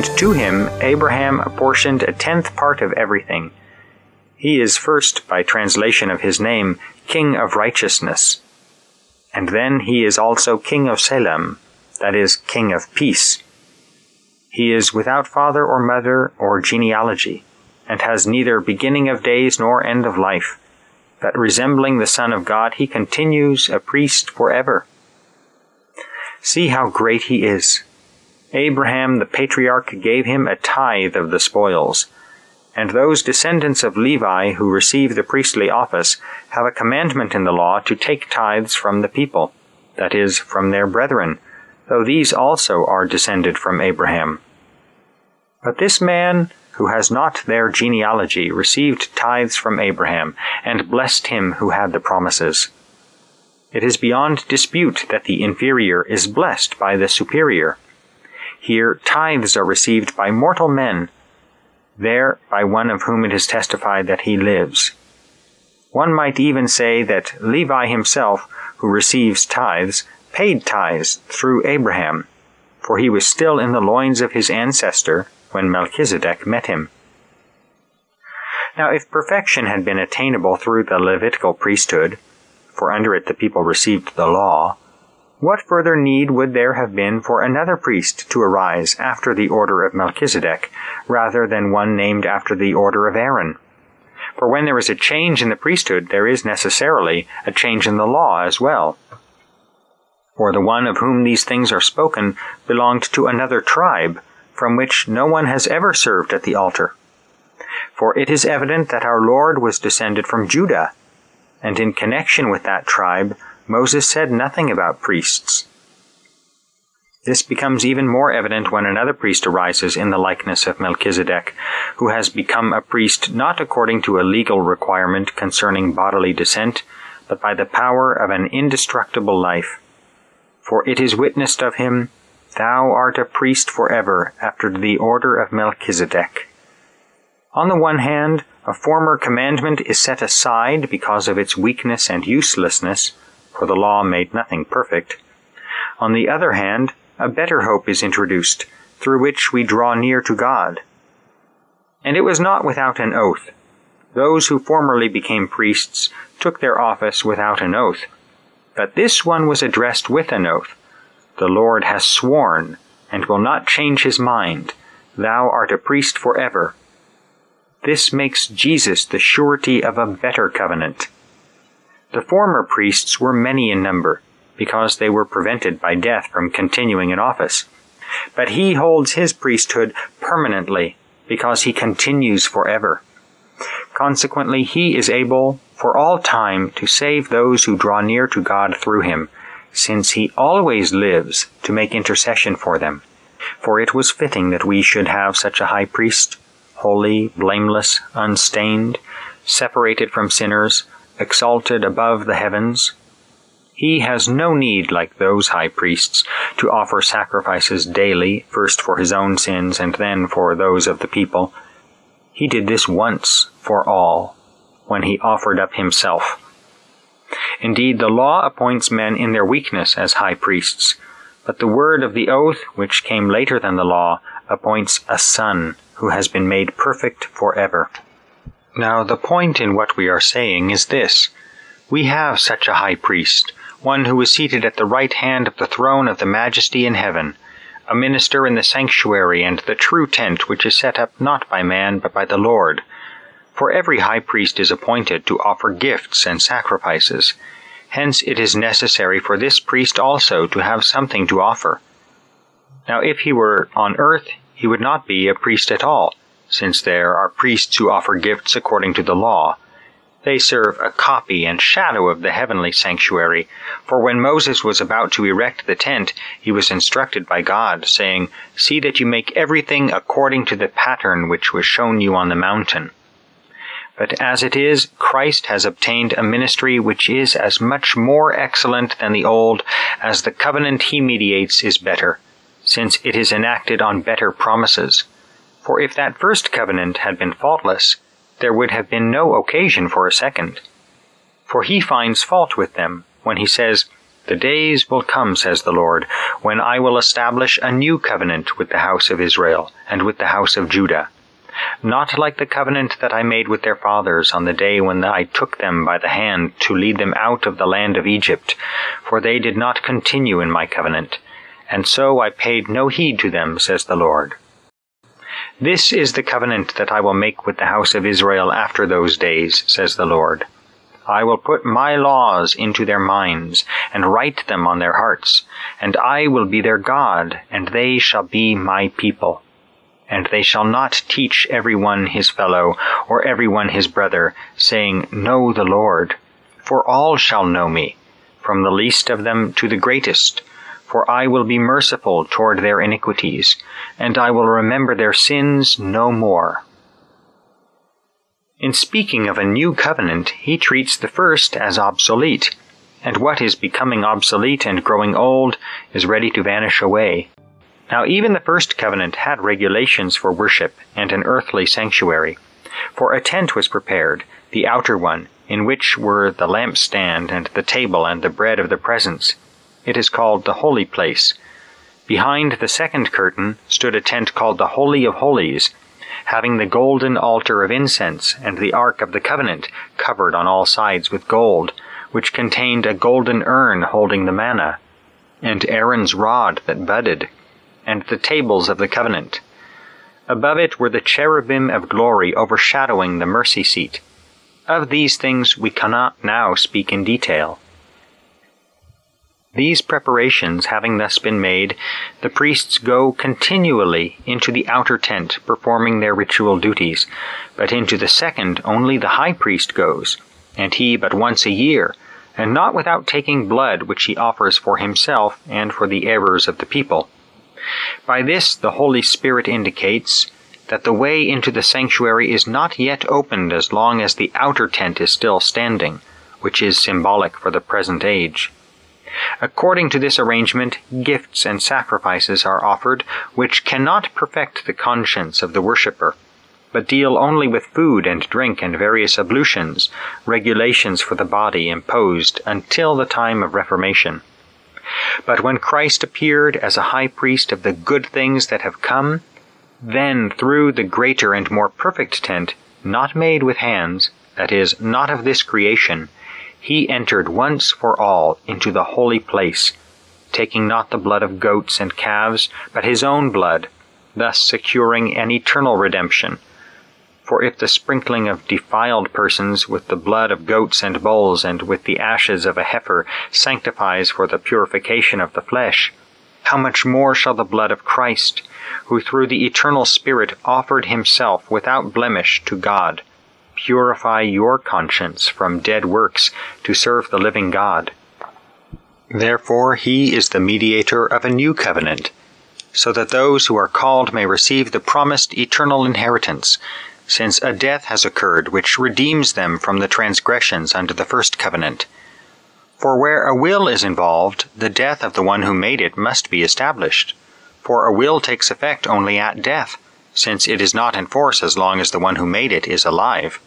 and to him Abraham apportioned a tenth part of everything. He is first, by translation of his name, King of Righteousness. And then he is also King of Salem, that is, King of Peace. He is without father or mother or genealogy, and has neither beginning of days nor end of life. But resembling the Son of God, he continues a priest forever. See how great he is. Abraham the patriarch gave him a tithe of the spoils. And those descendants of Levi who receive the priestly office have a commandment in the law to take tithes from the people, that is, from their brethren, though these also are descended from Abraham. But this man who has not their genealogy received tithes from Abraham, and blessed him who had the promises. It is beyond dispute that the inferior is blessed by the superior. Here tithes are received by mortal men, there by one of whom it is testified that he lives. One might even say that Levi himself, who receives tithes, paid tithes through Abraham, for he was still in the loins of his ancestor when Melchizedek met him. Now, if perfection had been attainable through the Levitical priesthood, for under it the people received the law, what further need would there have been for another priest to arise after the order of Melchizedek, rather than one named after the order of Aaron? For when there is a change in the priesthood, there is necessarily a change in the law as well. For the one of whom these things are spoken belonged to another tribe, from which no one has ever served at the altar. For it is evident that our Lord was descended from Judah, and in connection with that tribe, Moses said nothing about priests. This becomes even more evident when another priest arises in the likeness of Melchizedek, who has become a priest not according to a legal requirement concerning bodily descent, but by the power of an indestructible life. For it is witnessed of him, Thou art a priest forever after the order of Melchizedek. On the one hand, a former commandment is set aside because of its weakness and uselessness, for the law made nothing perfect. On the other hand, a better hope is introduced, through which we draw near to God. And it was not without an oath. Those who formerly became priests took their office without an oath. But this one was addressed with an oath. The Lord has sworn, and will not change his mind. Thou art a priest forever, this makes Jesus the surety of a better covenant. The former priests were many in number, because they were prevented by death from continuing in office. But he holds his priesthood permanently, because he continues forever. Consequently, he is able for all time to save those who draw near to God through him, since he always lives to make intercession for them. For it was fitting that we should have such a high priest holy, blameless, unstained, separated from sinners, exalted above the heavens. He has no need, like those high priests, to offer sacrifices daily, first for his own sins and then for those of the people. He did this once for all, when he offered up himself. Indeed, the law appoints men in their weakness as high priests, but the word of the oath, which came later than the law, appoints a son who has been made perfect forever. Now, the point in what we are saying is this We have such a high priest, one who is seated at the right hand of the throne of the majesty in heaven, a minister in the sanctuary and the true tent which is set up not by man but by the Lord. For every high priest is appointed to offer gifts and sacrifices. Hence it is necessary for this priest also to have something to offer. Now if he were on earth, he would not be a priest at all, since there are priests who offer gifts according to the law. They serve a copy and shadow of the heavenly sanctuary, for when Moses was about to erect the tent, he was instructed by God, saying, See that you make everything according to the pattern which was shown you on the mountain. But as it is, Christ has obtained a ministry which is as much more excellent than the old as the covenant he mediates is better since it is enacted on better promises. For if that first covenant had been faultless, there would have been no occasion for a second. For he finds fault with them when he says, The days will come, says the Lord, when I will establish a new covenant with the house of Israel and with the house of Judah. Not like the covenant that I made with their fathers on the day when I took them by the hand to lead them out of the land of Egypt, for they did not continue in my covenant, and so I paid no heed to them, says the Lord. This is the covenant that I will make with the house of Israel after those days, says the Lord. I will put my laws into their minds, and write them on their hearts, and I will be their God, and they shall be my people. And they shall not teach every one his fellow, or every one his brother, saying, Know the Lord. For all shall know me, from the least of them to the greatest, for I will be merciful toward their iniquities, and I will remember their sins no more. In speaking of a new covenant, he treats the first as obsolete, and what is becoming obsolete and growing old is ready to vanish away. Now, even the first covenant had regulations for worship and an earthly sanctuary. For a tent was prepared, the outer one, in which were the lampstand and the table and the bread of the presence, it is called the Holy Place. Behind the second curtain stood a tent called the Holy of Holies, having the golden altar of incense and the Ark of the Covenant covered on all sides with gold, which contained a golden urn holding the manna, and Aaron's rod that budded, and the tables of the covenant. Above it were the cherubim of glory overshadowing the mercy seat. Of these things we cannot now speak in detail. These preparations having thus been made, the priests go continually into the outer tent performing their ritual duties, but into the second only the high priest goes, and he but once a year, and not without taking blood which he offers for himself and for the errors of the people. By this the Holy Spirit indicates that the way into the sanctuary is not yet opened as long as the outer tent is still standing, which is symbolic for the present age. According to this arrangement, gifts and sacrifices are offered which cannot perfect the conscience of the worshipper, but deal only with food and drink and various ablutions, regulations for the body imposed until the time of Reformation. But when Christ appeared as a high priest of the good things that have come, then through the greater and more perfect tent, not made with hands, that is, not of this creation, he entered once for all into the holy place, taking not the blood of goats and calves, but his own blood, thus securing an eternal redemption. For if the sprinkling of defiled persons with the blood of goats and bulls and with the ashes of a heifer sanctifies for the purification of the flesh, how much more shall the blood of Christ, who through the eternal Spirit offered himself without blemish to God, purify your conscience from dead works to serve the living God. Therefore, he is the mediator of a new covenant, so that those who are called may receive the promised eternal inheritance, since a death has occurred which redeems them from the transgressions under the first covenant. For where a will is involved, the death of the one who made it must be established. For a will takes effect only at death, since it is not in force as long as the one who made it is alive.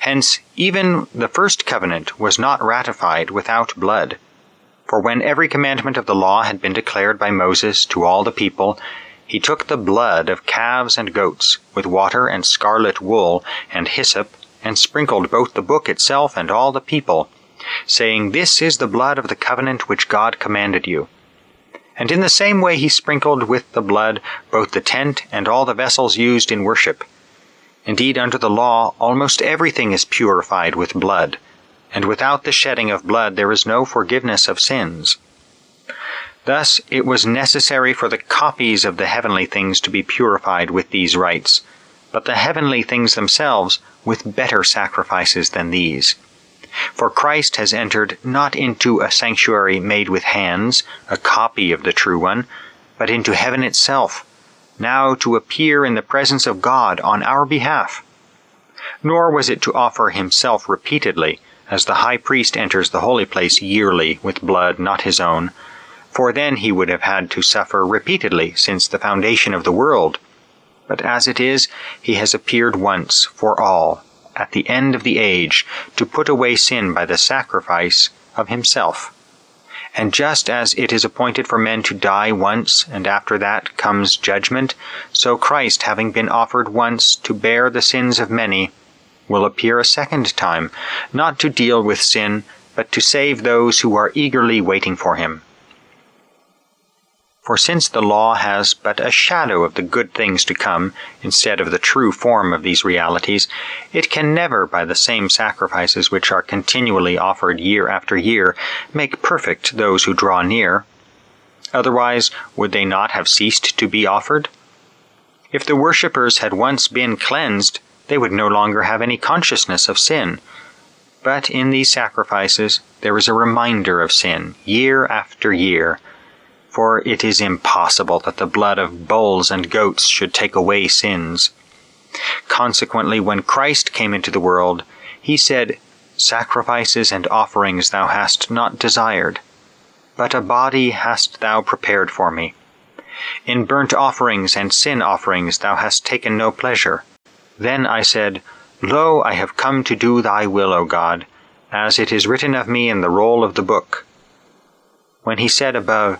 Hence, even the first covenant was not ratified without blood. For when every commandment of the law had been declared by Moses to all the people, he took the blood of calves and goats, with water and scarlet wool and hyssop, and sprinkled both the book itself and all the people, saying, This is the blood of the covenant which God commanded you. And in the same way he sprinkled with the blood both the tent and all the vessels used in worship, Indeed, under the law, almost everything is purified with blood, and without the shedding of blood there is no forgiveness of sins. Thus, it was necessary for the copies of the heavenly things to be purified with these rites, but the heavenly things themselves with better sacrifices than these. For Christ has entered not into a sanctuary made with hands, a copy of the true one, but into heaven itself now to appear in the presence of God on our behalf. Nor was it to offer himself repeatedly, as the high priest enters the holy place yearly with blood not his own, for then he would have had to suffer repeatedly since the foundation of the world. But as it is, he has appeared once for all, at the end of the age, to put away sin by the sacrifice of himself. And just as it is appointed for men to die once, and after that comes judgment, so Christ, having been offered once to bear the sins of many, will appear a second time, not to deal with sin, but to save those who are eagerly waiting for him. For since the law has but a shadow of the good things to come, instead of the true form of these realities, it can never, by the same sacrifices which are continually offered year after year, make perfect those who draw near. Otherwise, would they not have ceased to be offered? If the worshippers had once been cleansed, they would no longer have any consciousness of sin. But in these sacrifices there is a reminder of sin, year after year for it is impossible that the blood of bulls and goats should take away sins. Consequently, when Christ came into the world, he said, Sacrifices and offerings thou hast not desired, but a body hast thou prepared for me. In burnt offerings and sin offerings thou hast taken no pleasure. Then I said, Lo, I have come to do thy will, O God, as it is written of me in the roll of the book. When he said above,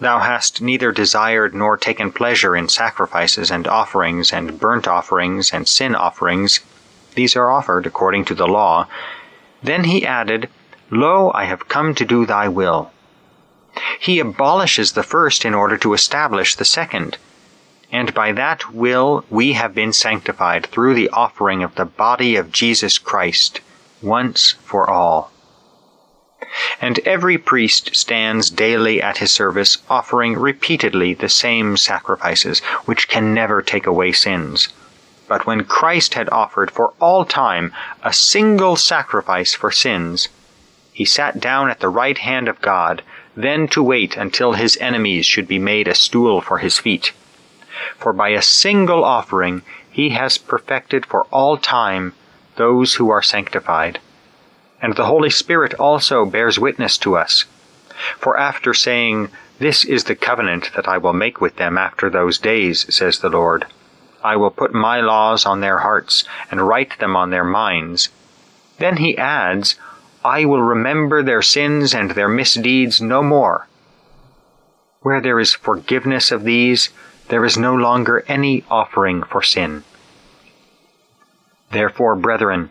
Thou hast neither desired nor taken pleasure in sacrifices and offerings and burnt offerings and sin offerings. These are offered according to the law. Then he added, Lo, I have come to do thy will. He abolishes the first in order to establish the second. And by that will we have been sanctified through the offering of the body of Jesus Christ, once for all. And every priest stands daily at his service, offering repeatedly the same sacrifices, which can never take away sins. But when Christ had offered for all time a single sacrifice for sins, he sat down at the right hand of God, then to wait until his enemies should be made a stool for his feet. For by a single offering he has perfected for all time those who are sanctified and the Holy Spirit also bears witness to us. For after saying, This is the covenant that I will make with them after those days, says the Lord, I will put my laws on their hearts and write them on their minds. Then he adds, I will remember their sins and their misdeeds no more. Where there is forgiveness of these, there is no longer any offering for sin. Therefore, brethren,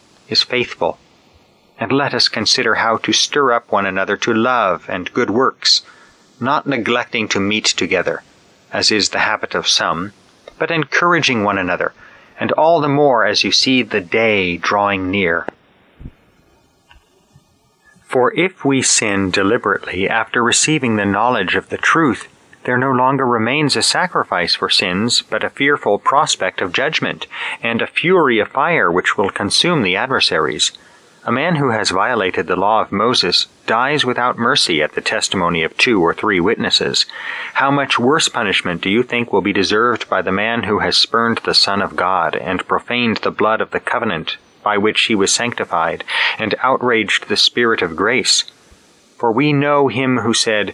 is faithful. And let us consider how to stir up one another to love and good works, not neglecting to meet together, as is the habit of some, but encouraging one another, and all the more as you see the day drawing near. For if we sin deliberately after receiving the knowledge of the truth, there no longer remains a sacrifice for sins, but a fearful prospect of judgment, and a fury of fire which will consume the adversaries. A man who has violated the law of Moses dies without mercy at the testimony of two or three witnesses. How much worse punishment do you think will be deserved by the man who has spurned the Son of God, and profaned the blood of the covenant by which he was sanctified, and outraged the Spirit of grace? For we know him who said,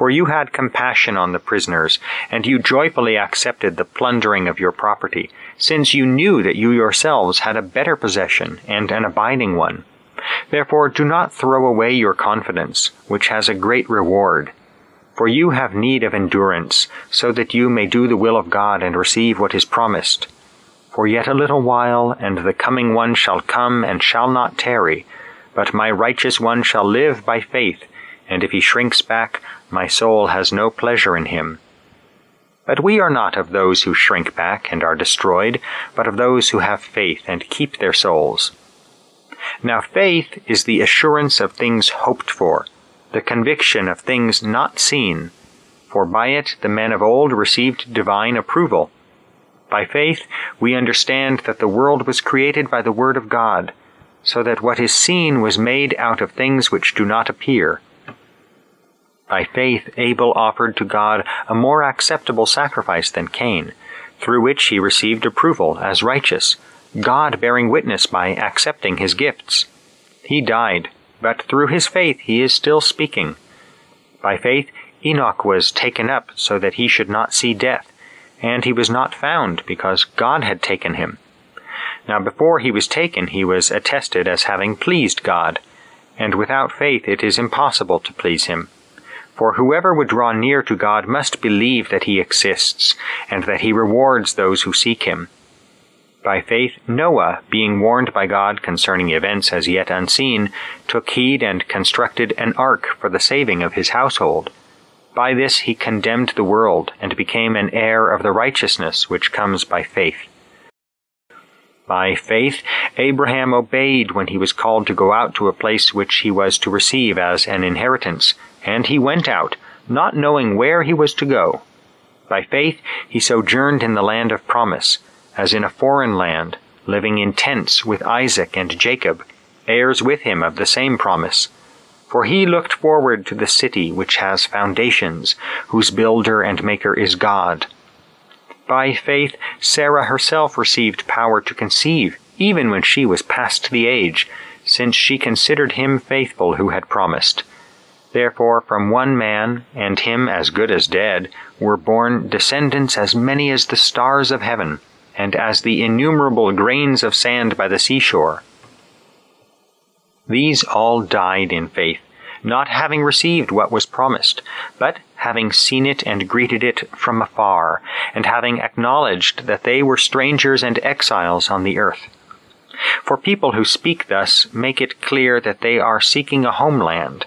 For you had compassion on the prisoners, and you joyfully accepted the plundering of your property, since you knew that you yourselves had a better possession and an abiding one. Therefore do not throw away your confidence, which has a great reward. For you have need of endurance, so that you may do the will of God and receive what is promised. For yet a little while, and the coming one shall come and shall not tarry, but my righteous one shall live by faith, and if he shrinks back, my soul has no pleasure in him. But we are not of those who shrink back and are destroyed, but of those who have faith and keep their souls. Now faith is the assurance of things hoped for, the conviction of things not seen. For by it the men of old received divine approval. By faith we understand that the world was created by the word of God, so that what is seen was made out of things which do not appear. By faith Abel offered to God a more acceptable sacrifice than Cain, through which he received approval as righteous, God bearing witness by accepting his gifts. He died, but through his faith he is still speaking. By faith Enoch was taken up so that he should not see death, and he was not found because God had taken him. Now before he was taken he was attested as having pleased God, and without faith it is impossible to please him. For whoever would draw near to God must believe that he exists, and that he rewards those who seek him. By faith, Noah, being warned by God concerning events as yet unseen, took heed and constructed an ark for the saving of his household. By this he condemned the world, and became an heir of the righteousness which comes by faith. By faith, Abraham obeyed when he was called to go out to a place which he was to receive as an inheritance, and he went out, not knowing where he was to go. By faith, he sojourned in the land of promise, as in a foreign land, living in tents with Isaac and Jacob, heirs with him of the same promise. For he looked forward to the city which has foundations, whose builder and maker is God. By faith, Sarah herself received power to conceive, even when she was past the age, since she considered him faithful who had promised. Therefore, from one man, and him as good as dead, were born descendants as many as the stars of heaven and as the innumerable grains of sand by the seashore. These all died in faith, not having received what was promised, but having seen it and greeted it from afar, and having acknowledged that they were strangers and exiles on the earth. For people who speak thus make it clear that they are seeking a homeland.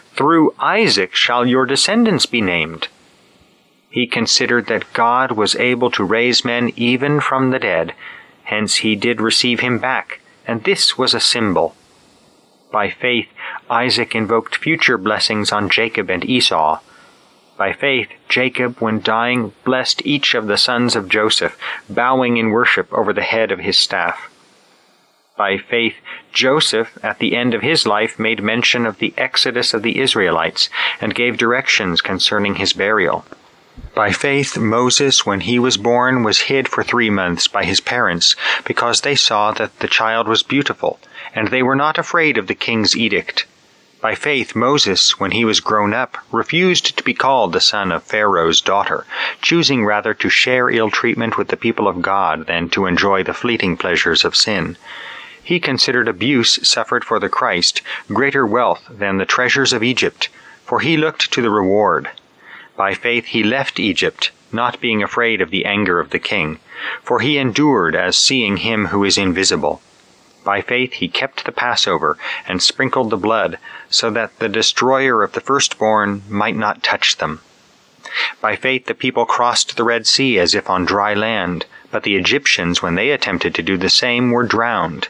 Through Isaac shall your descendants be named. He considered that God was able to raise men even from the dead, hence he did receive him back, and this was a symbol. By faith, Isaac invoked future blessings on Jacob and Esau. By faith, Jacob, when dying, blessed each of the sons of Joseph, bowing in worship over the head of his staff. By faith, Joseph, at the end of his life, made mention of the exodus of the Israelites, and gave directions concerning his burial. By faith, Moses, when he was born, was hid for three months by his parents, because they saw that the child was beautiful, and they were not afraid of the king's edict. By faith, Moses, when he was grown up, refused to be called the son of Pharaoh's daughter, choosing rather to share ill treatment with the people of God than to enjoy the fleeting pleasures of sin. He considered abuse suffered for the Christ greater wealth than the treasures of Egypt, for he looked to the reward. By faith he left Egypt, not being afraid of the anger of the king, for he endured as seeing him who is invisible. By faith he kept the Passover, and sprinkled the blood, so that the destroyer of the firstborn might not touch them. By faith the people crossed the Red Sea as if on dry land, but the Egyptians, when they attempted to do the same, were drowned.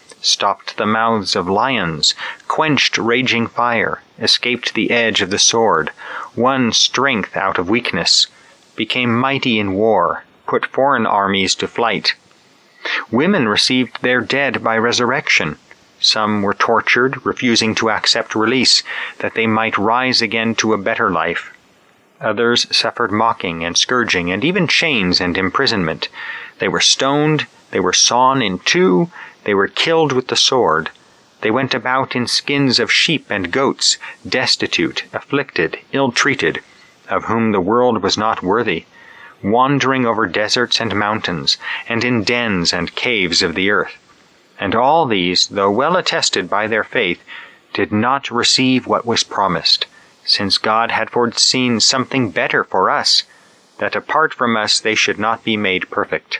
stopped the mouths of lions, quenched raging fire, escaped the edge of the sword, won strength out of weakness, became mighty in war, put foreign armies to flight. Women received their dead by resurrection. Some were tortured, refusing to accept release, that they might rise again to a better life. Others suffered mocking and scourging, and even chains and imprisonment. They were stoned, they were sawn in two, they were killed with the sword. They went about in skins of sheep and goats, destitute, afflicted, ill treated, of whom the world was not worthy, wandering over deserts and mountains, and in dens and caves of the earth. And all these, though well attested by their faith, did not receive what was promised, since God had foreseen something better for us, that apart from us they should not be made perfect.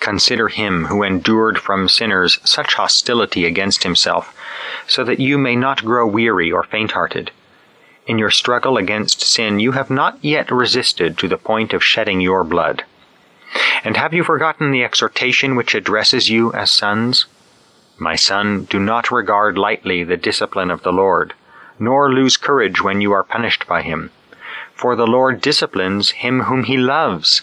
Consider him who endured from sinners such hostility against himself, so that you may not grow weary or faint hearted. In your struggle against sin, you have not yet resisted to the point of shedding your blood. And have you forgotten the exhortation which addresses you as sons? My son, do not regard lightly the discipline of the Lord, nor lose courage when you are punished by him. For the Lord disciplines him whom he loves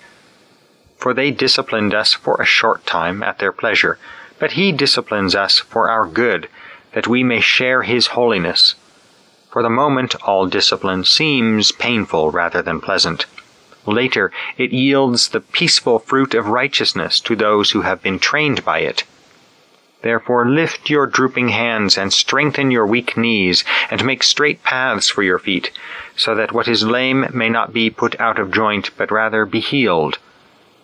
For they disciplined us for a short time at their pleasure, but he disciplines us for our good, that we may share his holiness. For the moment, all discipline seems painful rather than pleasant. Later, it yields the peaceful fruit of righteousness to those who have been trained by it. Therefore lift your drooping hands and strengthen your weak knees, and make straight paths for your feet, so that what is lame may not be put out of joint, but rather be healed.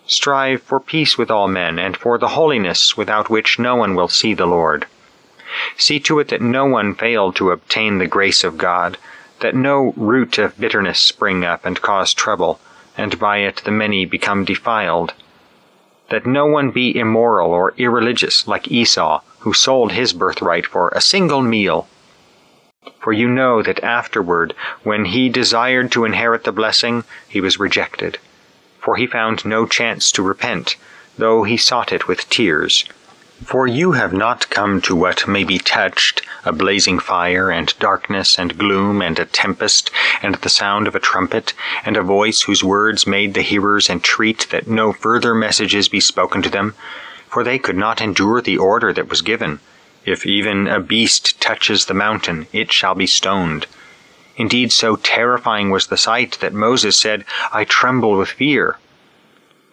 Strive for peace with all men, and for the holiness without which no one will see the Lord. See to it that no one fail to obtain the grace of God, that no root of bitterness spring up and cause trouble, and by it the many become defiled that no one be immoral or irreligious like Esau, who sold his birthright for a single meal. For you know that afterward, when he desired to inherit the blessing, he was rejected. For he found no chance to repent, though he sought it with tears. For you have not come to what may be touched, a blazing fire, and darkness, and gloom, and a tempest, and the sound of a trumpet, and a voice whose words made the hearers entreat that no further messages be spoken to them, for they could not endure the order that was given. If even a beast touches the mountain, it shall be stoned. Indeed, so terrifying was the sight that Moses said, I tremble with fear.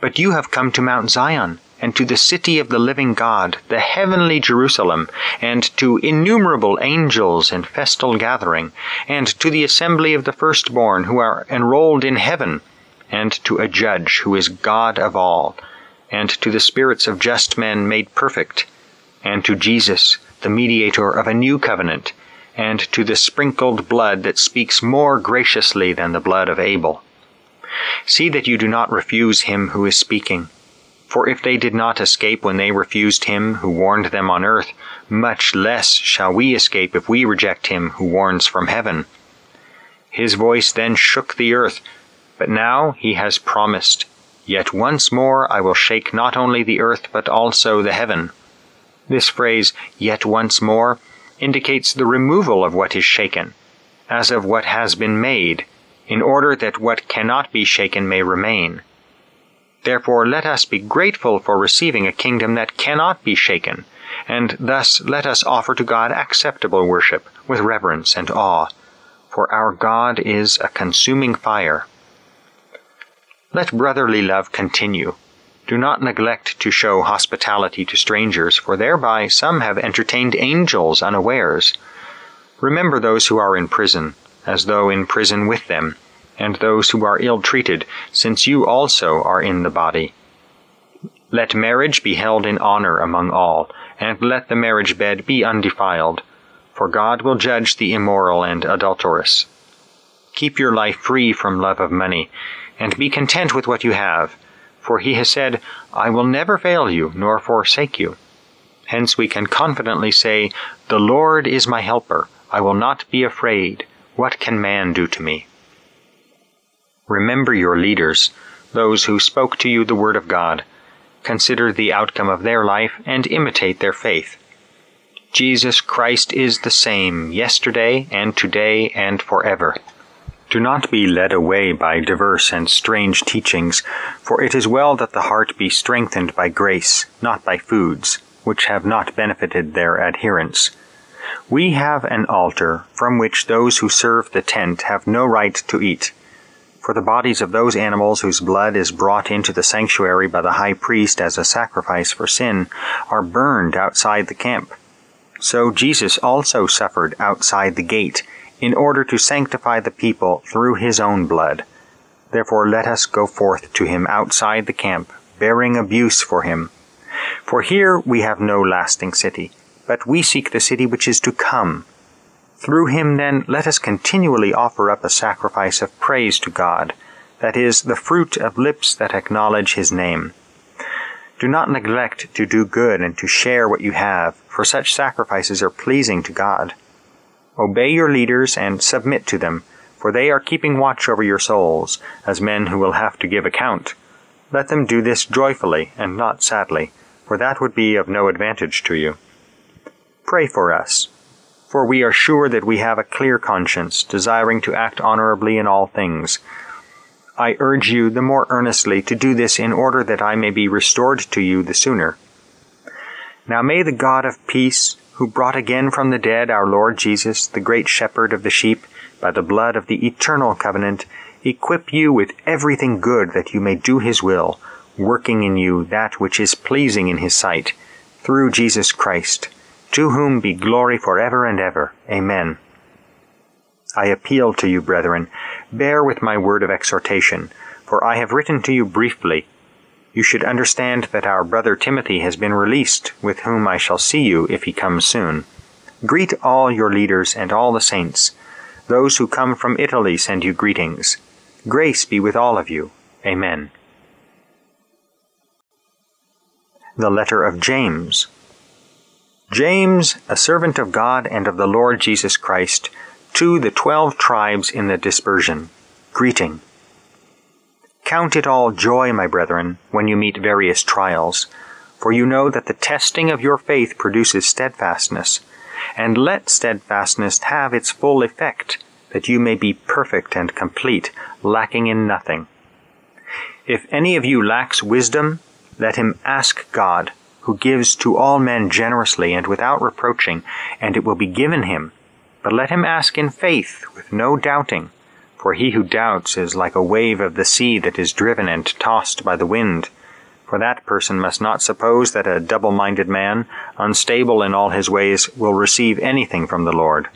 But you have come to Mount Zion, and to the city of the living God, the heavenly Jerusalem, and to innumerable angels in festal gathering, and to the assembly of the firstborn who are enrolled in heaven, and to a judge who is God of all, and to the spirits of just men made perfect, and to Jesus, the mediator of a new covenant, and to the sprinkled blood that speaks more graciously than the blood of Abel. See that you do not refuse him who is speaking. For if they did not escape when they refused him who warned them on earth, much less shall we escape if we reject him who warns from heaven. His voice then shook the earth, but now he has promised, Yet once more I will shake not only the earth but also the heaven. This phrase, yet once more, indicates the removal of what is shaken, as of what has been made, in order that what cannot be shaken may remain. Therefore let us be grateful for receiving a kingdom that cannot be shaken, and thus let us offer to God acceptable worship with reverence and awe, for our God is a consuming fire. Let brotherly love continue. Do not neglect to show hospitality to strangers, for thereby some have entertained angels unawares. Remember those who are in prison, as though in prison with them, and those who are ill treated, since you also are in the body. Let marriage be held in honor among all, and let the marriage bed be undefiled, for God will judge the immoral and adulterous. Keep your life free from love of money, and be content with what you have for he has said, I will never fail you nor forsake you. Hence we can confidently say, The Lord is my helper. I will not be afraid. What can man do to me? Remember your leaders, those who spoke to you the word of God. Consider the outcome of their life and imitate their faith. Jesus Christ is the same yesterday and today and forever. Do not be led away by diverse and strange teachings, for it is well that the heart be strengthened by grace, not by foods, which have not benefited their adherents. We have an altar from which those who serve the tent have no right to eat. For the bodies of those animals whose blood is brought into the sanctuary by the high priest as a sacrifice for sin are burned outside the camp. So Jesus also suffered outside the gate in order to sanctify the people through his own blood. Therefore let us go forth to him outside the camp, bearing abuse for him. For here we have no lasting city, but we seek the city which is to come. Through him then let us continually offer up a sacrifice of praise to God, that is, the fruit of lips that acknowledge his name. Do not neglect to do good and to share what you have, for such sacrifices are pleasing to God. Obey your leaders and submit to them, for they are keeping watch over your souls, as men who will have to give account. Let them do this joyfully and not sadly, for that would be of no advantage to you. Pray for us, for we are sure that we have a clear conscience, desiring to act honorably in all things. I urge you the more earnestly to do this in order that I may be restored to you the sooner. Now may the God of peace, who brought again from the dead our Lord Jesus, the great shepherd of the sheep, by the blood of the eternal covenant, equip you with everything good that you may do his will, working in you that which is pleasing in his sight, through Jesus Christ, to whom be glory for ever and ever. Amen. I appeal to you, brethren, bear with my word of exhortation, for I have written to you briefly, you should understand that our brother Timothy has been released, with whom I shall see you if he comes soon. Greet all your leaders and all the saints. Those who come from Italy send you greetings. Grace be with all of you. Amen. The Letter of James. James, a servant of God and of the Lord Jesus Christ, to the twelve tribes in the dispersion. Greeting. Count it all joy, my brethren, when you meet various trials, for you know that the testing of your faith produces steadfastness. And let steadfastness have its full effect, that you may be perfect and complete, lacking in nothing. If any of you lacks wisdom, let him ask God, who gives to all men generously and without reproaching, and it will be given him. But let him ask in faith, with no doubting. For he who doubts is like a wave of the sea that is driven and tossed by the wind. For that person must not suppose that a double minded man, unstable in all his ways, will receive anything from the Lord.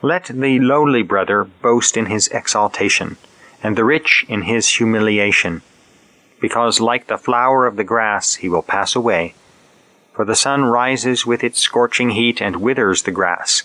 Let the lowly brother boast in his exaltation, and the rich in his humiliation, because like the flower of the grass he will pass away. For the sun rises with its scorching heat and withers the grass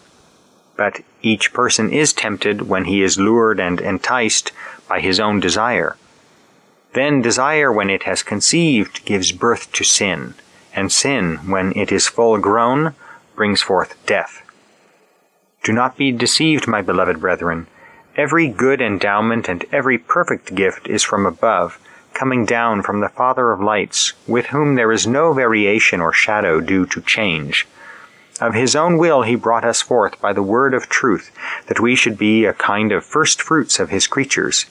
But each person is tempted when he is lured and enticed by his own desire. Then desire, when it has conceived, gives birth to sin, and sin, when it is full grown, brings forth death. Do not be deceived, my beloved brethren. Every good endowment and every perfect gift is from above, coming down from the Father of lights, with whom there is no variation or shadow due to change. Of his own will he brought us forth by the word of truth, that we should be a kind of first fruits of his creatures.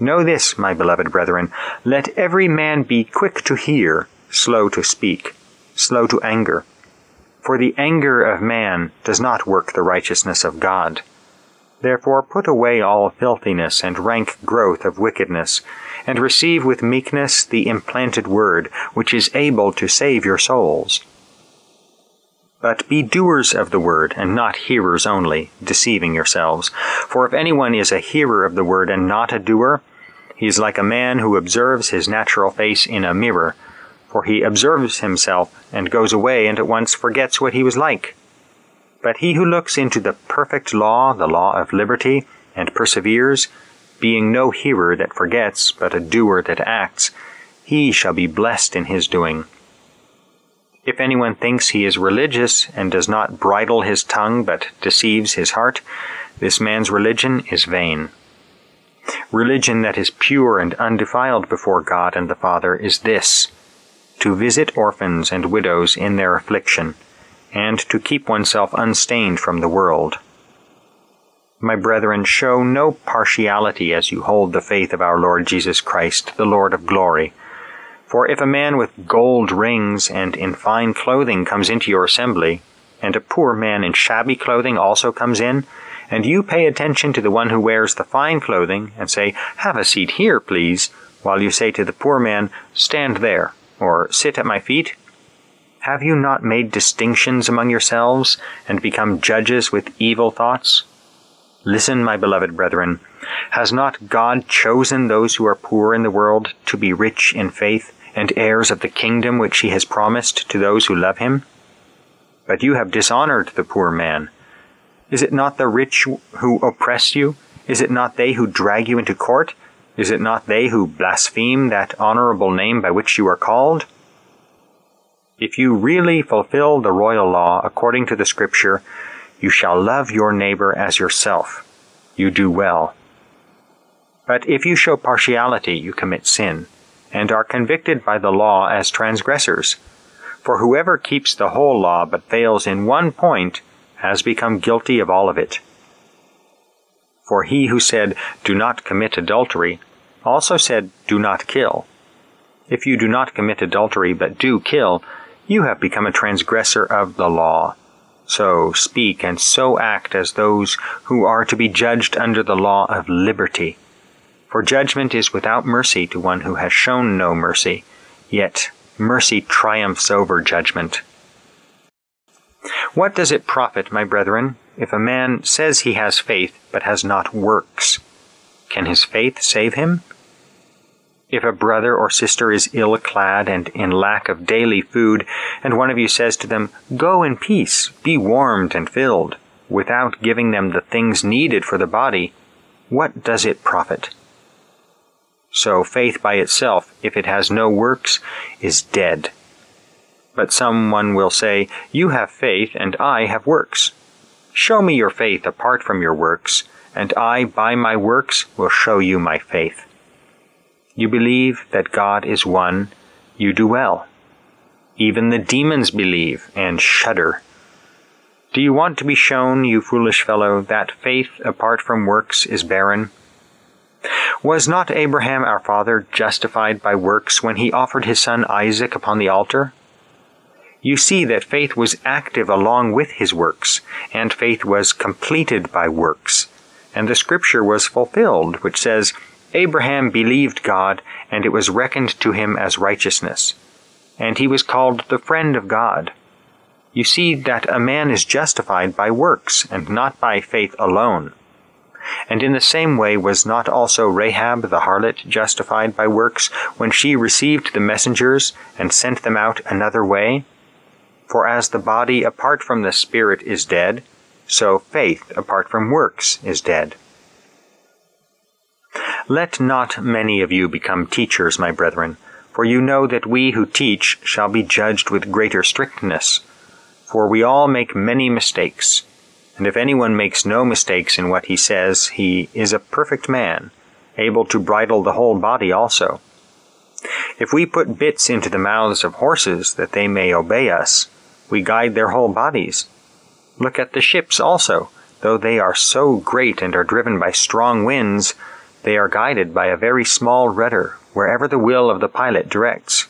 Know this, my beloved brethren, let every man be quick to hear, slow to speak, slow to anger. For the anger of man does not work the righteousness of God. Therefore put away all filthiness and rank growth of wickedness, and receive with meekness the implanted word, which is able to save your souls. But be doers of the word, and not hearers only, deceiving yourselves. For if anyone is a hearer of the word and not a doer, he is like a man who observes his natural face in a mirror, for he observes himself and goes away and at once forgets what he was like. But he who looks into the perfect law, the law of liberty, and perseveres, being no hearer that forgets, but a doer that acts, he shall be blessed in his doing. If anyone thinks he is religious and does not bridle his tongue but deceives his heart, this man's religion is vain. Religion that is pure and undefiled before God and the Father is this to visit orphans and widows in their affliction and to keep oneself unstained from the world. My brethren, show no partiality as you hold the faith of our Lord Jesus Christ, the Lord of glory. For if a man with gold rings and in fine clothing comes into your assembly, and a poor man in shabby clothing also comes in, and you pay attention to the one who wears the fine clothing, and say, Have a seat here, please, while you say to the poor man, Stand there, or Sit at my feet, have you not made distinctions among yourselves, and become judges with evil thoughts? Listen, my beloved brethren, has not God chosen those who are poor in the world to be rich in faith, and heirs of the kingdom which he has promised to those who love him? But you have dishonored the poor man. Is it not the rich who oppress you? Is it not they who drag you into court? Is it not they who blaspheme that honorable name by which you are called? If you really fulfill the royal law according to the scripture, you shall love your neighbor as yourself. You do well. But if you show partiality, you commit sin, and are convicted by the law as transgressors. For whoever keeps the whole law but fails in one point has become guilty of all of it. For he who said, Do not commit adultery, also said, Do not kill. If you do not commit adultery but do kill, you have become a transgressor of the law. So speak and so act as those who are to be judged under the law of liberty. For judgment is without mercy to one who has shown no mercy, yet mercy triumphs over judgment. What does it profit, my brethren, if a man says he has faith but has not works? Can his faith save him? If a brother or sister is ill clad and in lack of daily food, and one of you says to them, Go in peace, be warmed and filled, without giving them the things needed for the body, what does it profit? So faith by itself, if it has no works, is dead. But someone will say, You have faith, and I have works. Show me your faith apart from your works, and I, by my works, will show you my faith. You believe that God is one, you do well. Even the demons believe and shudder. Do you want to be shown, you foolish fellow, that faith apart from works is barren? Was not Abraham our father justified by works when he offered his son Isaac upon the altar? You see that faith was active along with his works, and faith was completed by works. And the scripture was fulfilled, which says, Abraham believed God, and it was reckoned to him as righteousness. And he was called the friend of God. You see that a man is justified by works, and not by faith alone. And in the same way was not also Rahab the harlot justified by works when she received the messengers and sent them out another way? For as the body apart from the spirit is dead, so faith apart from works is dead. Let not many of you become teachers, my brethren, for you know that we who teach shall be judged with greater strictness. For we all make many mistakes, and if anyone makes no mistakes in what he says, he is a perfect man, able to bridle the whole body also. If we put bits into the mouths of horses that they may obey us, we guide their whole bodies. Look at the ships also. Though they are so great and are driven by strong winds, they are guided by a very small rudder wherever the will of the pilot directs.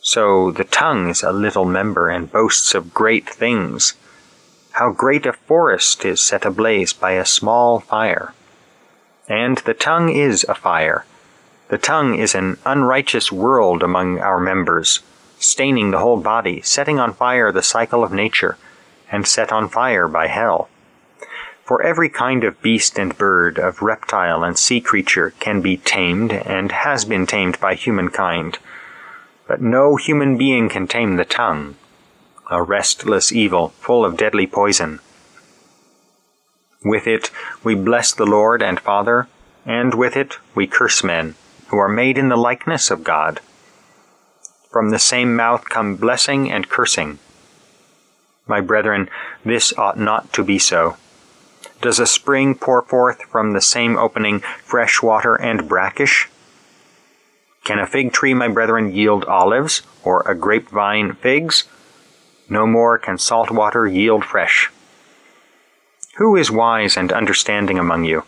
So the tongue is a little member and boasts of great things. How great a forest is set ablaze by a small fire. And the tongue is a fire. The tongue is an unrighteous world among our members, staining the whole body, setting on fire the cycle of nature, and set on fire by hell. For every kind of beast and bird, of reptile and sea creature can be tamed, and has been tamed by humankind. But no human being can tame the tongue, a restless evil full of deadly poison. With it we bless the Lord and Father, and with it we curse men, who are made in the likeness of God. From the same mouth come blessing and cursing. My brethren, this ought not to be so. Does a spring pour forth from the same opening fresh water and brackish? Can a fig tree, my brethren, yield olives, or a grapevine figs? No more can salt water yield fresh. Who is wise and understanding among you?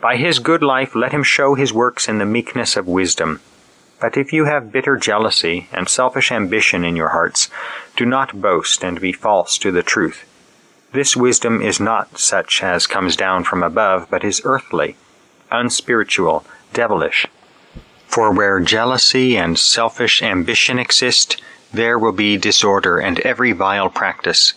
By his good life let him show his works in the meekness of wisdom. But if you have bitter jealousy and selfish ambition in your hearts, do not boast and be false to the truth. This wisdom is not such as comes down from above, but is earthly, unspiritual, devilish. For where jealousy and selfish ambition exist, there will be disorder and every vile practice.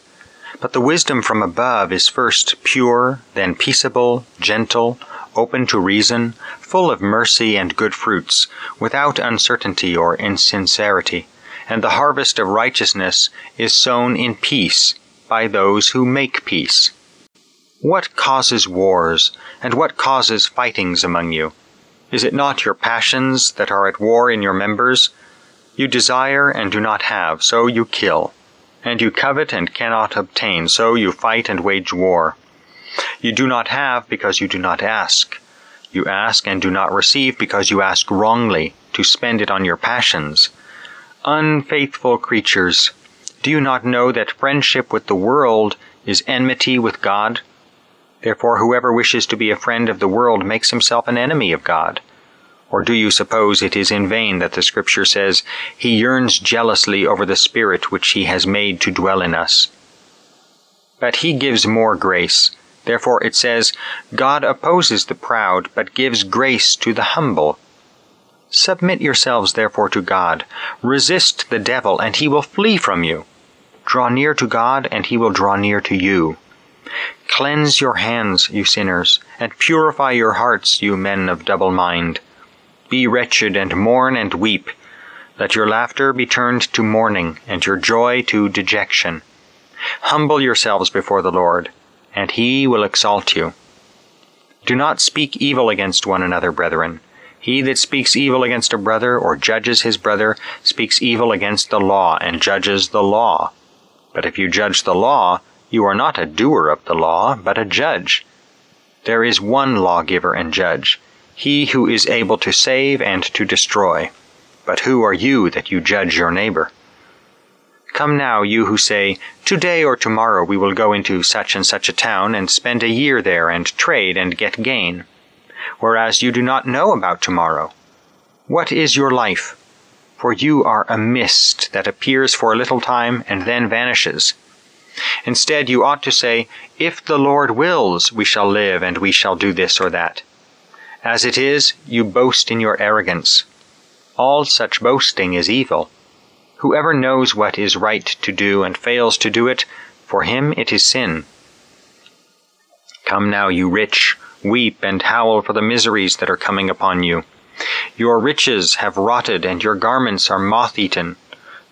But the wisdom from above is first pure, then peaceable, gentle, open to reason, full of mercy and good fruits, without uncertainty or insincerity. And the harvest of righteousness is sown in peace by those who make peace. What causes wars, and what causes fightings among you? Is it not your passions that are at war in your members? You desire and do not have, so you kill. And you covet and cannot obtain, so you fight and wage war. You do not have because you do not ask. You ask and do not receive because you ask wrongly, to spend it on your passions. Unfaithful creatures, do you not know that friendship with the world is enmity with God? Therefore, whoever wishes to be a friend of the world makes himself an enemy of God. Or do you suppose it is in vain that the Scripture says, He yearns jealously over the Spirit which He has made to dwell in us? But He gives more grace. Therefore it says, God opposes the proud, but gives grace to the humble. Submit yourselves therefore to God. Resist the devil, and he will flee from you. Draw near to God, and he will draw near to you. Cleanse your hands, you sinners, and purify your hearts, you men of double mind. Be wretched, and mourn and weep. Let your laughter be turned to mourning, and your joy to dejection. Humble yourselves before the Lord, and he will exalt you. Do not speak evil against one another, brethren. He that speaks evil against a brother, or judges his brother, speaks evil against the law, and judges the law. But if you judge the law, you are not a doer of the law, but a judge. There is one lawgiver and judge, he who is able to save and to destroy. But who are you that you judge your neighbor? Come now, you who say, Today or tomorrow we will go into such and such a town and spend a year there and trade and get gain. Whereas you do not know about tomorrow. What is your life? for you are a mist that appears for a little time and then vanishes. Instead, you ought to say, If the Lord wills, we shall live and we shall do this or that. As it is, you boast in your arrogance. All such boasting is evil. Whoever knows what is right to do and fails to do it, for him it is sin. Come now, you rich, weep and howl for the miseries that are coming upon you. Your riches have rotted, and your garments are moth eaten.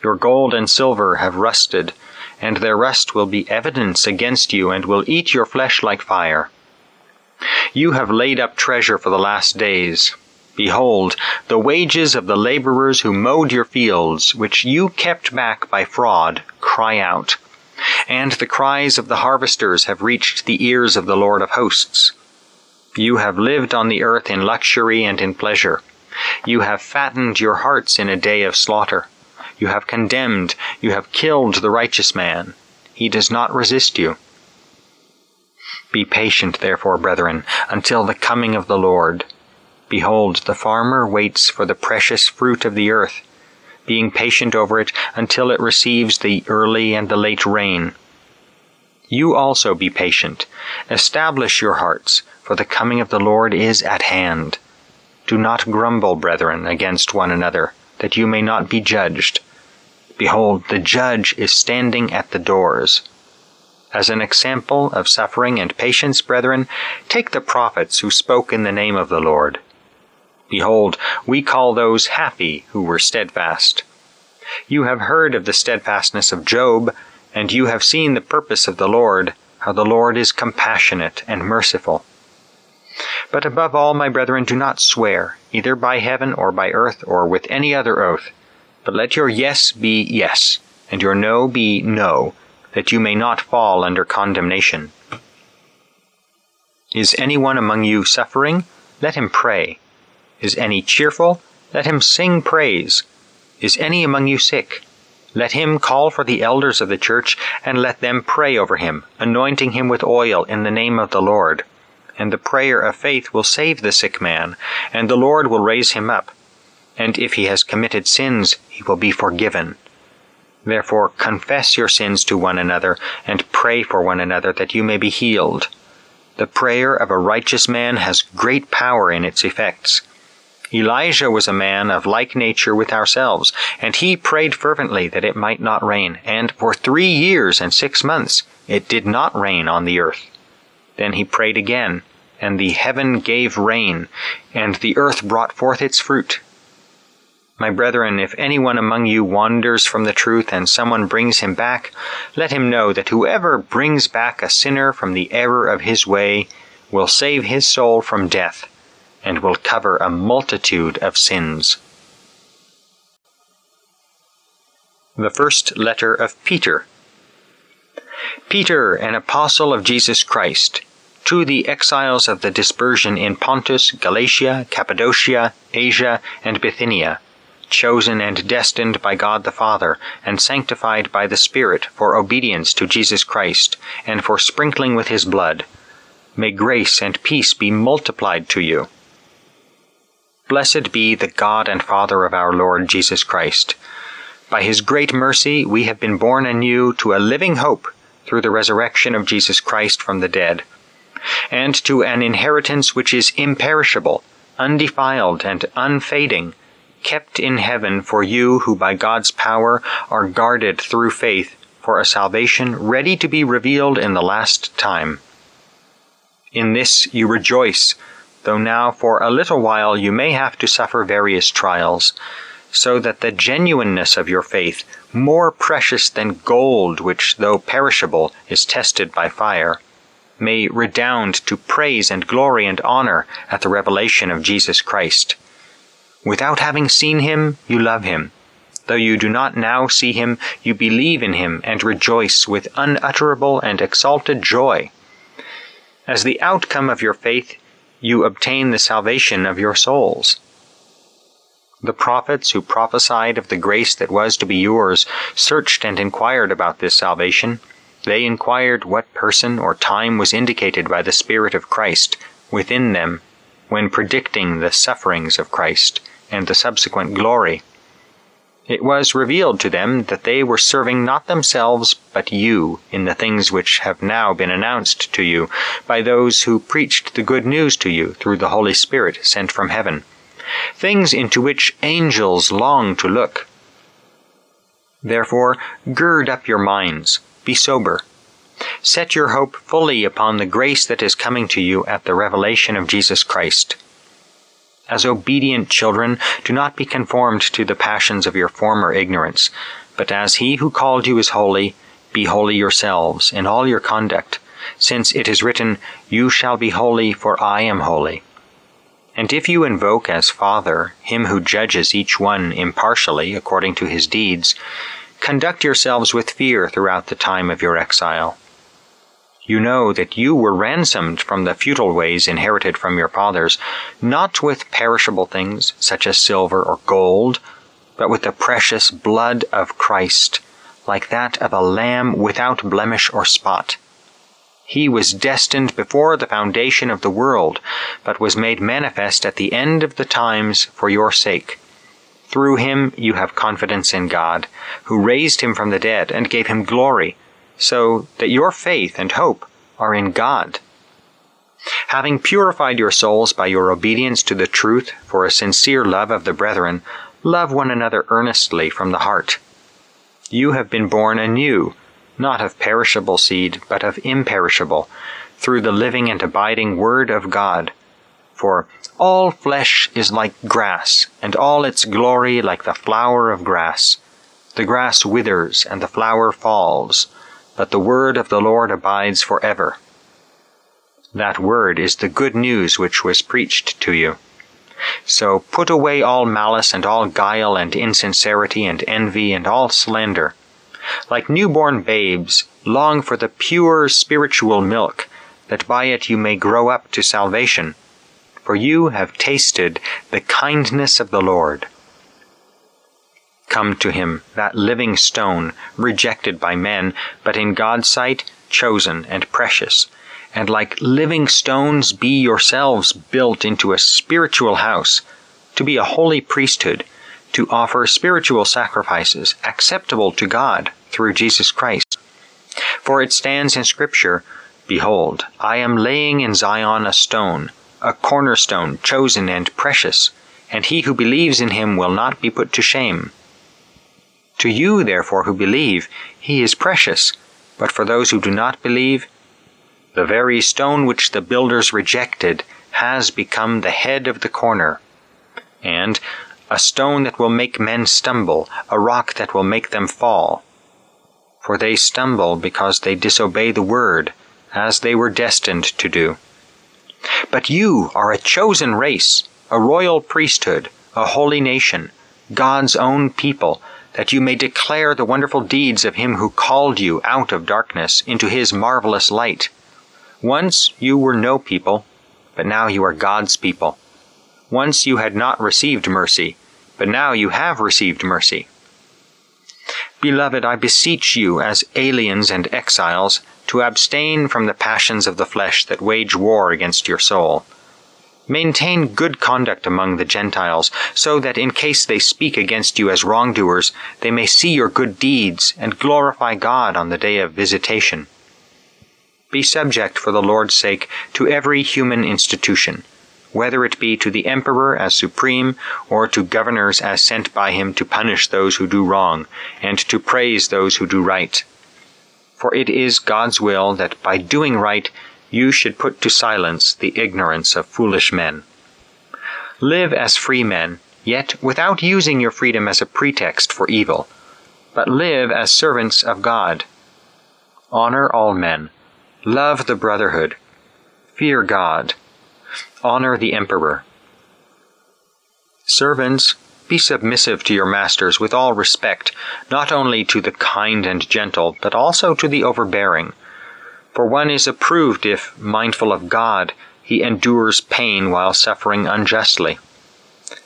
Your gold and silver have rusted, and their rust will be evidence against you, and will eat your flesh like fire. You have laid up treasure for the last days. Behold, the wages of the laborers who mowed your fields, which you kept back by fraud, cry out. And the cries of the harvesters have reached the ears of the Lord of hosts. You have lived on the earth in luxury and in pleasure. You have fattened your hearts in a day of slaughter. You have condemned, you have killed the righteous man. He does not resist you. Be patient, therefore, brethren, until the coming of the Lord. Behold, the farmer waits for the precious fruit of the earth, being patient over it until it receives the early and the late rain. You also be patient. Establish your hearts, for the coming of the Lord is at hand. Do not grumble, brethren, against one another, that you may not be judged. Behold, the judge is standing at the doors. As an example of suffering and patience, brethren, take the prophets who spoke in the name of the Lord. Behold, we call those happy who were steadfast. You have heard of the steadfastness of Job, and you have seen the purpose of the Lord, how the Lord is compassionate and merciful. But above all, my brethren, do not swear, either by heaven or by earth or with any other oath, but let your yes be yes, and your no be no, that you may not fall under condemnation. Is any one among you suffering? Let him pray. Is any cheerful? Let him sing praise. Is any among you sick? Let him call for the elders of the church, and let them pray over him, anointing him with oil in the name of the Lord and the prayer of faith will save the sick man, and the Lord will raise him up. And if he has committed sins, he will be forgiven. Therefore confess your sins to one another, and pray for one another that you may be healed. The prayer of a righteous man has great power in its effects. Elijah was a man of like nature with ourselves, and he prayed fervently that it might not rain, and for three years and six months it did not rain on the earth. Then he prayed again, and the heaven gave rain, and the earth brought forth its fruit. My brethren, if anyone among you wanders from the truth and someone brings him back, let him know that whoever brings back a sinner from the error of his way will save his soul from death and will cover a multitude of sins. The first letter of Peter. Peter, an apostle of Jesus Christ, to the exiles of the dispersion in Pontus, Galatia, Cappadocia, Asia, and Bithynia, chosen and destined by God the Father, and sanctified by the Spirit for obedience to Jesus Christ, and for sprinkling with his blood. May grace and peace be multiplied to you. Blessed be the God and Father of our Lord Jesus Christ. By his great mercy we have been born anew to a living hope through the resurrection of Jesus Christ from the dead and to an inheritance which is imperishable, undefiled, and unfading, kept in heaven for you who by God's power are guarded through faith for a salvation ready to be revealed in the last time. In this you rejoice, though now for a little while you may have to suffer various trials, so that the genuineness of your faith, more precious than gold which, though perishable, is tested by fire, may redound to praise and glory and honor at the revelation of Jesus Christ. Without having seen him, you love him. Though you do not now see him, you believe in him and rejoice with unutterable and exalted joy. As the outcome of your faith, you obtain the salvation of your souls. The prophets who prophesied of the grace that was to be yours searched and inquired about this salvation they inquired what person or time was indicated by the Spirit of Christ within them when predicting the sufferings of Christ and the subsequent glory. It was revealed to them that they were serving not themselves but you in the things which have now been announced to you by those who preached the good news to you through the Holy Spirit sent from heaven, things into which angels long to look. Therefore, gird up your minds be sober. Set your hope fully upon the grace that is coming to you at the revelation of Jesus Christ. As obedient children, do not be conformed to the passions of your former ignorance, but as he who called you is holy, be holy yourselves in all your conduct, since it is written, You shall be holy, for I am holy. And if you invoke as Father him who judges each one impartially according to his deeds, Conduct yourselves with fear throughout the time of your exile. You know that you were ransomed from the futile ways inherited from your fathers, not with perishable things such as silver or gold, but with the precious blood of Christ, like that of a lamb without blemish or spot. He was destined before the foundation of the world, but was made manifest at the end of the times for your sake. Through him you have confidence in God, who raised him from the dead and gave him glory so that your faith and hope are in God. Having purified your souls by your obedience to the truth for a sincere love of the brethren, love one another earnestly from the heart. You have been born anew, not of perishable seed, but of imperishable, through the living and abiding Word of God. For all flesh is like grass, and all its glory like the flower of grass. The grass withers, and the flower falls but the word of the Lord abides forever. That word is the good news which was preached to you. So put away all malice and all guile and insincerity and envy and all slander. Like newborn babes, long for the pure spiritual milk, that by it you may grow up to salvation. For you have tasted the kindness of the Lord. Come to him, that living stone, rejected by men, but in God's sight chosen and precious. And like living stones, be yourselves built into a spiritual house, to be a holy priesthood, to offer spiritual sacrifices acceptable to God through Jesus Christ. For it stands in Scripture, Behold, I am laying in Zion a stone, a cornerstone, chosen and precious, and he who believes in him will not be put to shame. To you, therefore, who believe, he is precious, but for those who do not believe, the very stone which the builders rejected has become the head of the corner, and a stone that will make men stumble, a rock that will make them fall. For they stumble because they disobey the word, as they were destined to do. But you are a chosen race, a royal priesthood, a holy nation, God's own people, that you may declare the wonderful deeds of him who called you out of darkness into his marvelous light. Once you were no people, but now you are God's people. Once you had not received mercy, but now you have received mercy. Beloved, I beseech you, as aliens and exiles, to abstain from the passions of the flesh that wage war against your soul Maintain good conduct among the Gentiles, so that in case they speak against you as wrongdoers, they may see your good deeds and glorify God on the day of visitation. Be subject for the Lord's sake to every human institution, whether it be to the emperor as supreme, or to governors as sent by him to punish those who do wrong, and to praise those who do right. For it is God's will that by doing right you should put to silence the ignorance of foolish men. Live as free men, yet without using your freedom as a pretext for evil, but live as servants of God. Honor all men. Love the brotherhood. Fear God. Honor the emperor. Servants, be submissive to your masters with all respect, not only to the kind and gentle, but also to the overbearing. For one is approved if, mindful of God, he endures pain while suffering unjustly.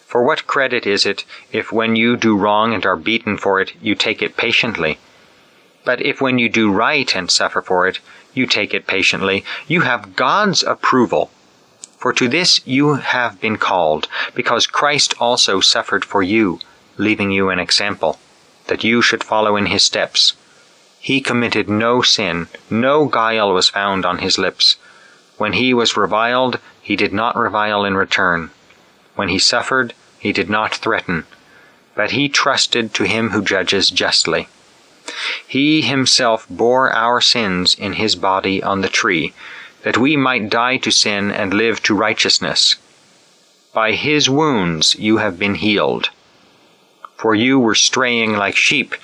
For what credit is it if when you do wrong and are beaten for it, you take it patiently? But if when you do right and suffer for it, you take it patiently, you have God's approval. For to this you have been called, because Christ also suffered for you, leaving you an example, that you should follow in his steps. He committed no sin, no guile was found on his lips. When he was reviled, he did not revile in return. When he suffered, he did not threaten, but he trusted to him who judges justly. He himself bore our sins in his body on the tree, that we might die to sin and live to righteousness. By his wounds you have been healed. For you were straying like sheep,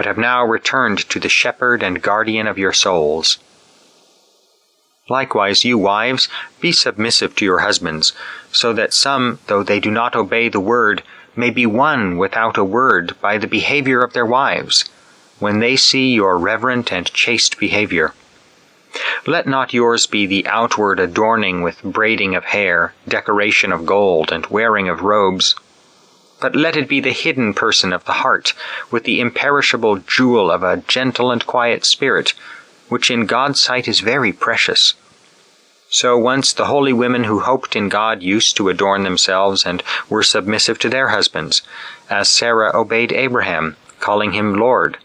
but have now returned to the shepherd and guardian of your souls. Likewise, you wives, be submissive to your husbands, so that some, though they do not obey the word, may be won without a word by the behavior of their wives, when they see your reverent and chaste behavior. Let not yours be the outward adorning with braiding of hair, decoration of gold, and wearing of robes. But let it be the hidden person of the heart, with the imperishable jewel of a gentle and quiet spirit, which in God's sight is very precious. So once the holy women who hoped in God used to adorn themselves and were submissive to their husbands, as Sarah obeyed Abraham, calling him Lord.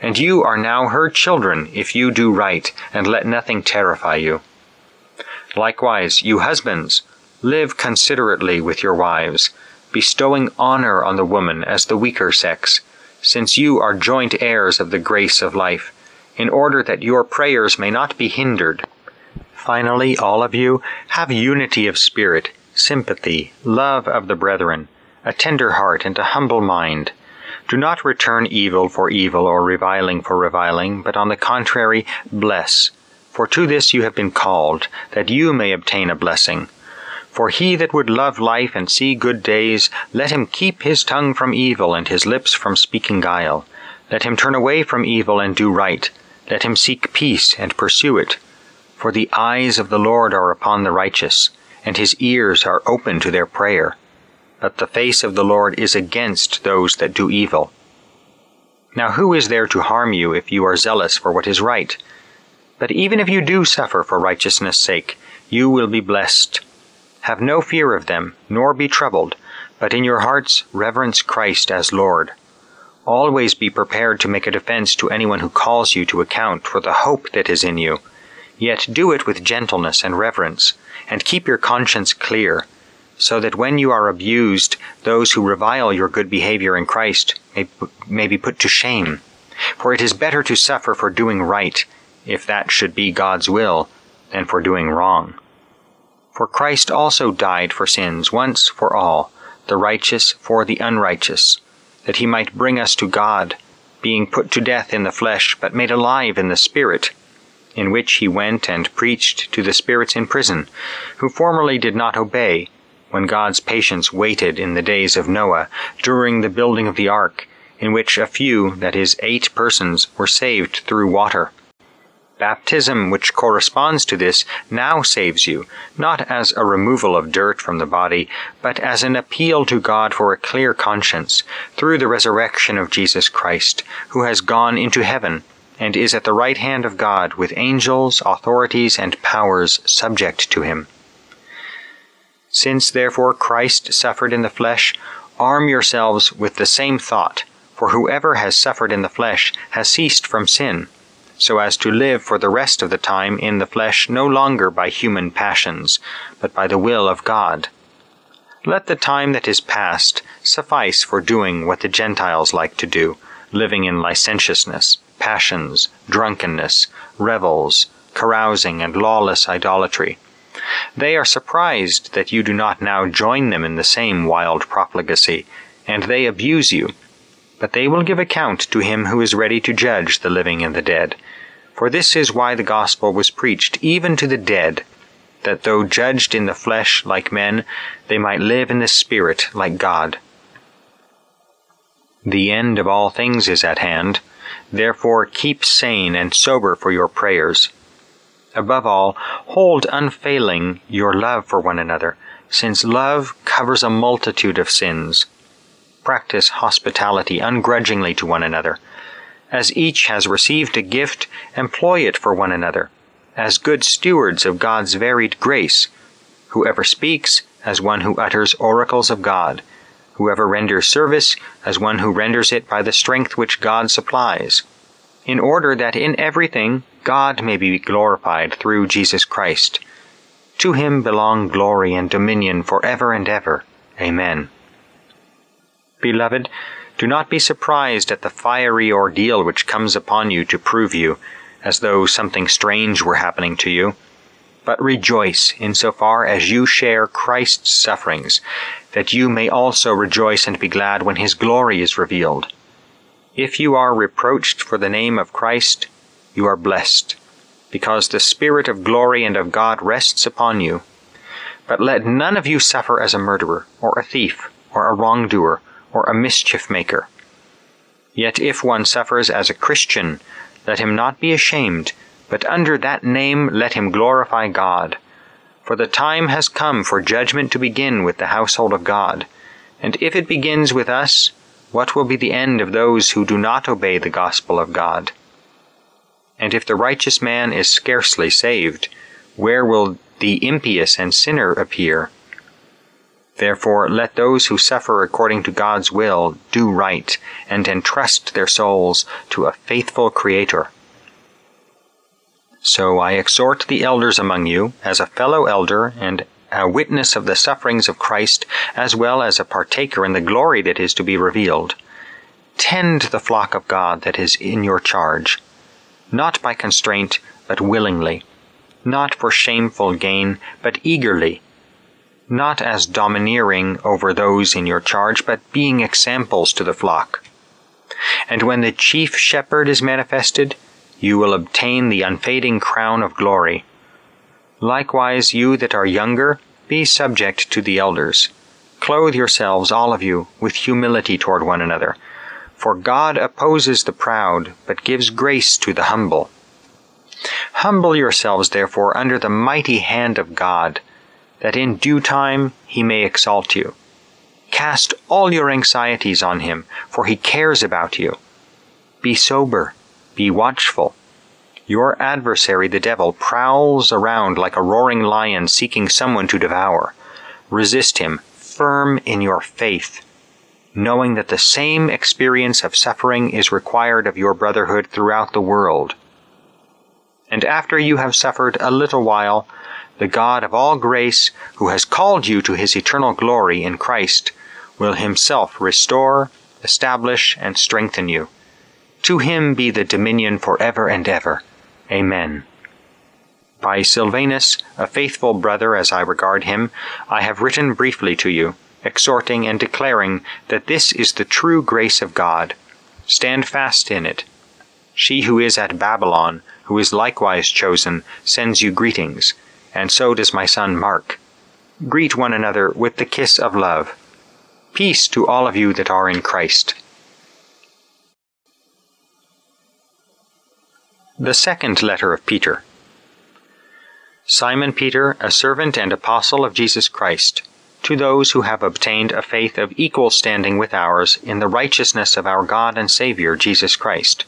And you are now her children if you do right, and let nothing terrify you. Likewise, you husbands, live considerately with your wives, bestowing honor on the woman as the weaker sex, since you are joint heirs of the grace of life, in order that your prayers may not be hindered. Finally, all of you, have unity of spirit, sympathy, love of the brethren, a tender heart, and a humble mind. Do not return evil for evil or reviling for reviling, but on the contrary, bless. For to this you have been called, that you may obtain a blessing. For he that would love life and see good days, let him keep his tongue from evil and his lips from speaking guile. Let him turn away from evil and do right. Let him seek peace and pursue it. For the eyes of the Lord are upon the righteous, and his ears are open to their prayer but the face of the Lord is against those that do evil. Now who is there to harm you if you are zealous for what is right? But even if you do suffer for righteousness' sake, you will be blessed. Have no fear of them, nor be troubled, but in your hearts reverence Christ as Lord. Always be prepared to make a defense to anyone who calls you to account for the hope that is in you. Yet do it with gentleness and reverence, and keep your conscience clear so that when you are abused, those who revile your good behavior in Christ may, may be put to shame. For it is better to suffer for doing right, if that should be God's will, than for doing wrong. For Christ also died for sins once for all, the righteous for the unrighteous, that he might bring us to God, being put to death in the flesh, but made alive in the Spirit, in which he went and preached to the spirits in prison, who formerly did not obey, when God's patience waited in the days of Noah during the building of the ark, in which a few, that is, eight persons, were saved through water. Baptism, which corresponds to this, now saves you, not as a removal of dirt from the body, but as an appeal to God for a clear conscience, through the resurrection of Jesus Christ, who has gone into heaven, and is at the right hand of God, with angels, authorities, and powers subject to him. Since therefore Christ suffered in the flesh, arm yourselves with the same thought, for whoever has suffered in the flesh has ceased from sin, so as to live for the rest of the time in the flesh no longer by human passions, but by the will of God. Let the time that is past suffice for doing what the Gentiles like to do, living in licentiousness, passions, drunkenness, revels, carousing, and lawless idolatry they are surprised that you do not now join them in the same wild profligacy, and they abuse you. But they will give account to him who is ready to judge the living and the dead. For this is why the gospel was preached even to the dead, that though judged in the flesh like men, they might live in the spirit like God. The end of all things is at hand. Therefore keep sane and sober for your prayers. Above all, hold unfailing your love for one another, since love covers a multitude of sins. Practice hospitality ungrudgingly to one another. As each has received a gift, employ it for one another, as good stewards of God's varied grace. Whoever speaks, as one who utters oracles of God. Whoever renders service, as one who renders it by the strength which God supplies. In order that in everything God may be glorified through Jesus Christ. To him belong glory and dominion for ever and ever. Amen. Beloved, do not be surprised at the fiery ordeal which comes upon you to prove you, as though something strange were happening to you. But rejoice in so far as you share Christ's sufferings, that you may also rejoice and be glad when his glory is revealed. If you are reproached for the name of Christ, you are blessed, because the Spirit of glory and of God rests upon you. But let none of you suffer as a murderer, or a thief, or a wrongdoer, or a mischief maker. Yet if one suffers as a Christian, let him not be ashamed, but under that name let him glorify God. For the time has come for judgment to begin with the household of God. And if it begins with us, what will be the end of those who do not obey the gospel of God? And if the righteous man is scarcely saved, where will the impious and sinner appear? Therefore, let those who suffer according to God's will do right and entrust their souls to a faithful Creator. So I exhort the elders among you, as a fellow elder and a witness of the sufferings of Christ, as well as a partaker in the glory that is to be revealed. Tend the flock of God that is in your charge, not by constraint, but willingly, not for shameful gain, but eagerly not as domineering over those in your charge, but being examples to the flock. And when the chief shepherd is manifested, you will obtain the unfading crown of glory. Likewise, you that are younger, be subject to the elders. Clothe yourselves, all of you, with humility toward one another. For God opposes the proud, but gives grace to the humble. Humble yourselves, therefore, under the mighty hand of God that in due time he may exalt you. Cast all your anxieties on him, for he cares about you. Be sober, be watchful. Your adversary, the devil, prowls around like a roaring lion seeking someone to devour. Resist him, firm in your faith, knowing that the same experience of suffering is required of your brotherhood throughout the world. And after you have suffered a little while, the God of all grace, who has called you to his eternal glory in Christ, will himself restore, establish, and strengthen you. To him be the dominion for ever and ever. Amen. By Silvanus, a faithful brother as I regard him, I have written briefly to you, exhorting and declaring that this is the true grace of God. Stand fast in it. She who is at Babylon, who is likewise chosen, sends you greetings and so does my son Mark. Greet one another with the kiss of love. Peace to all of you that are in Christ. The second letter of Peter. Simon Peter, a servant and apostle of Jesus Christ, to those who have obtained a faith of equal standing with ours in the righteousness of our God and Savior Jesus Christ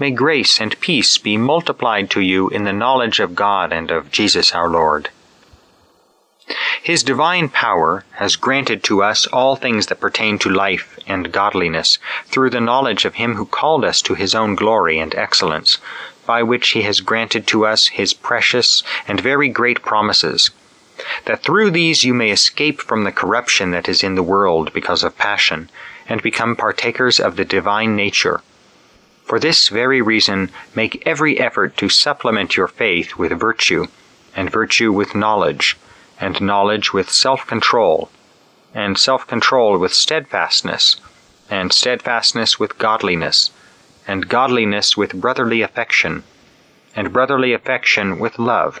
May grace and peace be multiplied to you in the knowledge of God and of Jesus our Lord. His divine power has granted to us all things that pertain to life and godliness through the knowledge of Him who called us to His own glory and excellence, by which He has granted to us His precious and very great promises, that through these you may escape from the corruption that is in the world because of passion, and become partakers of the divine nature for this very reason, make every effort to supplement your faith with virtue, and virtue with knowledge, and knowledge with self control, and self control with steadfastness, and steadfastness with godliness, and godliness with brotherly affection, and brotherly affection with love.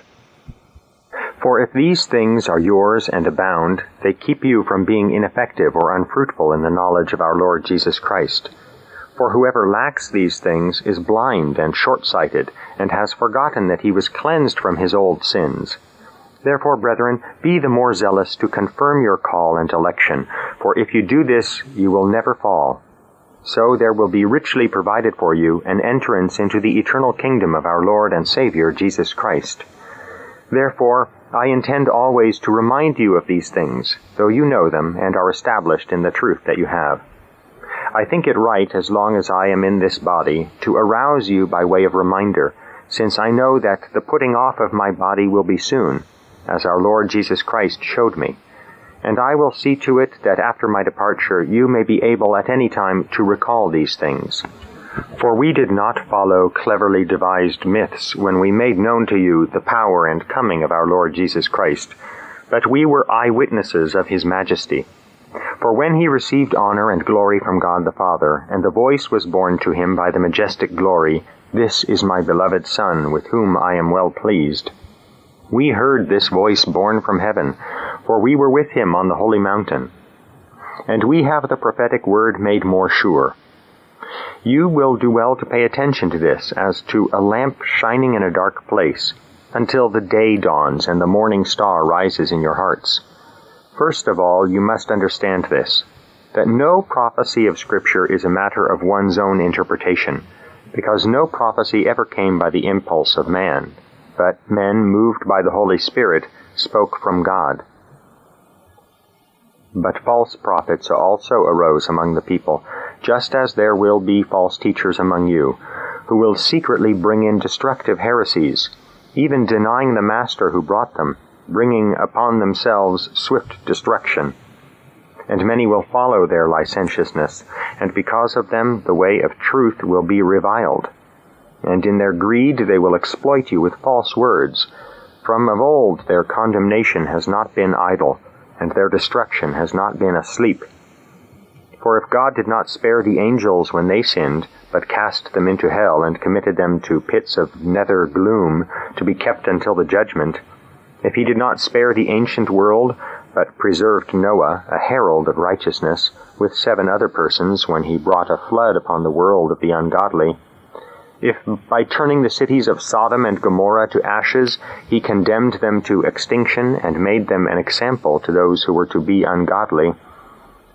For if these things are yours and abound, they keep you from being ineffective or unfruitful in the knowledge of our Lord Jesus Christ. For whoever lacks these things is blind and short-sighted, and has forgotten that he was cleansed from his old sins. Therefore, brethren, be the more zealous to confirm your call and election, for if you do this, you will never fall. So there will be richly provided for you an entrance into the eternal kingdom of our Lord and Savior Jesus Christ. Therefore, I intend always to remind you of these things, though you know them and are established in the truth that you have. I think it right, as long as I am in this body, to arouse you by way of reminder, since I know that the putting off of my body will be soon, as our Lord Jesus Christ showed me. And I will see to it that after my departure you may be able at any time to recall these things. For we did not follow cleverly devised myths when we made known to you the power and coming of our Lord Jesus Christ, but we were eyewitnesses of his majesty. For when he received honor and glory from God the Father, and the voice was borne to him by the majestic glory, This is my beloved Son, with whom I am well pleased. We heard this voice borne from heaven, for we were with him on the holy mountain. And we have the prophetic word made more sure. You will do well to pay attention to this as to a lamp shining in a dark place until the day dawns and the morning star rises in your hearts. First of all, you must understand this, that no prophecy of Scripture is a matter of one's own interpretation, because no prophecy ever came by the impulse of man, but men, moved by the Holy Spirit, spoke from God. But false prophets also arose among the people, just as there will be false teachers among you, who will secretly bring in destructive heresies, even denying the Master who brought them bringing upon themselves swift destruction. And many will follow their licentiousness, and because of them the way of truth will be reviled. And in their greed they will exploit you with false words. From of old their condemnation has not been idle, and their destruction has not been asleep. For if God did not spare the angels when they sinned, but cast them into hell and committed them to pits of nether gloom to be kept until the judgment, if he did not spare the ancient world, but preserved Noah, a herald of righteousness, with seven other persons when he brought a flood upon the world of the ungodly, if by turning the cities of Sodom and Gomorrah to ashes he condemned them to extinction and made them an example to those who were to be ungodly,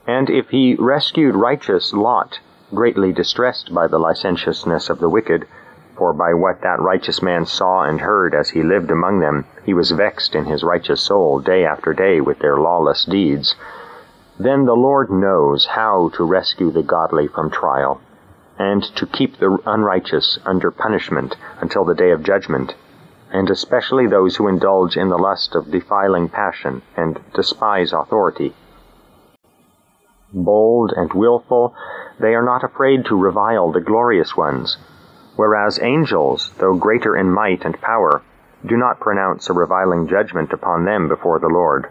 and if he rescued righteous Lot, greatly distressed by the licentiousness of the wicked, for by what that righteous man saw and heard as he lived among them, he was vexed in his righteous soul day after day with their lawless deeds. Then the Lord knows how to rescue the godly from trial, and to keep the unrighteous under punishment until the day of judgment, and especially those who indulge in the lust of defiling passion and despise authority. Bold and wilful, they are not afraid to revile the glorious ones, whereas angels, though greater in might and power, do not pronounce a reviling judgment upon them before the Lord.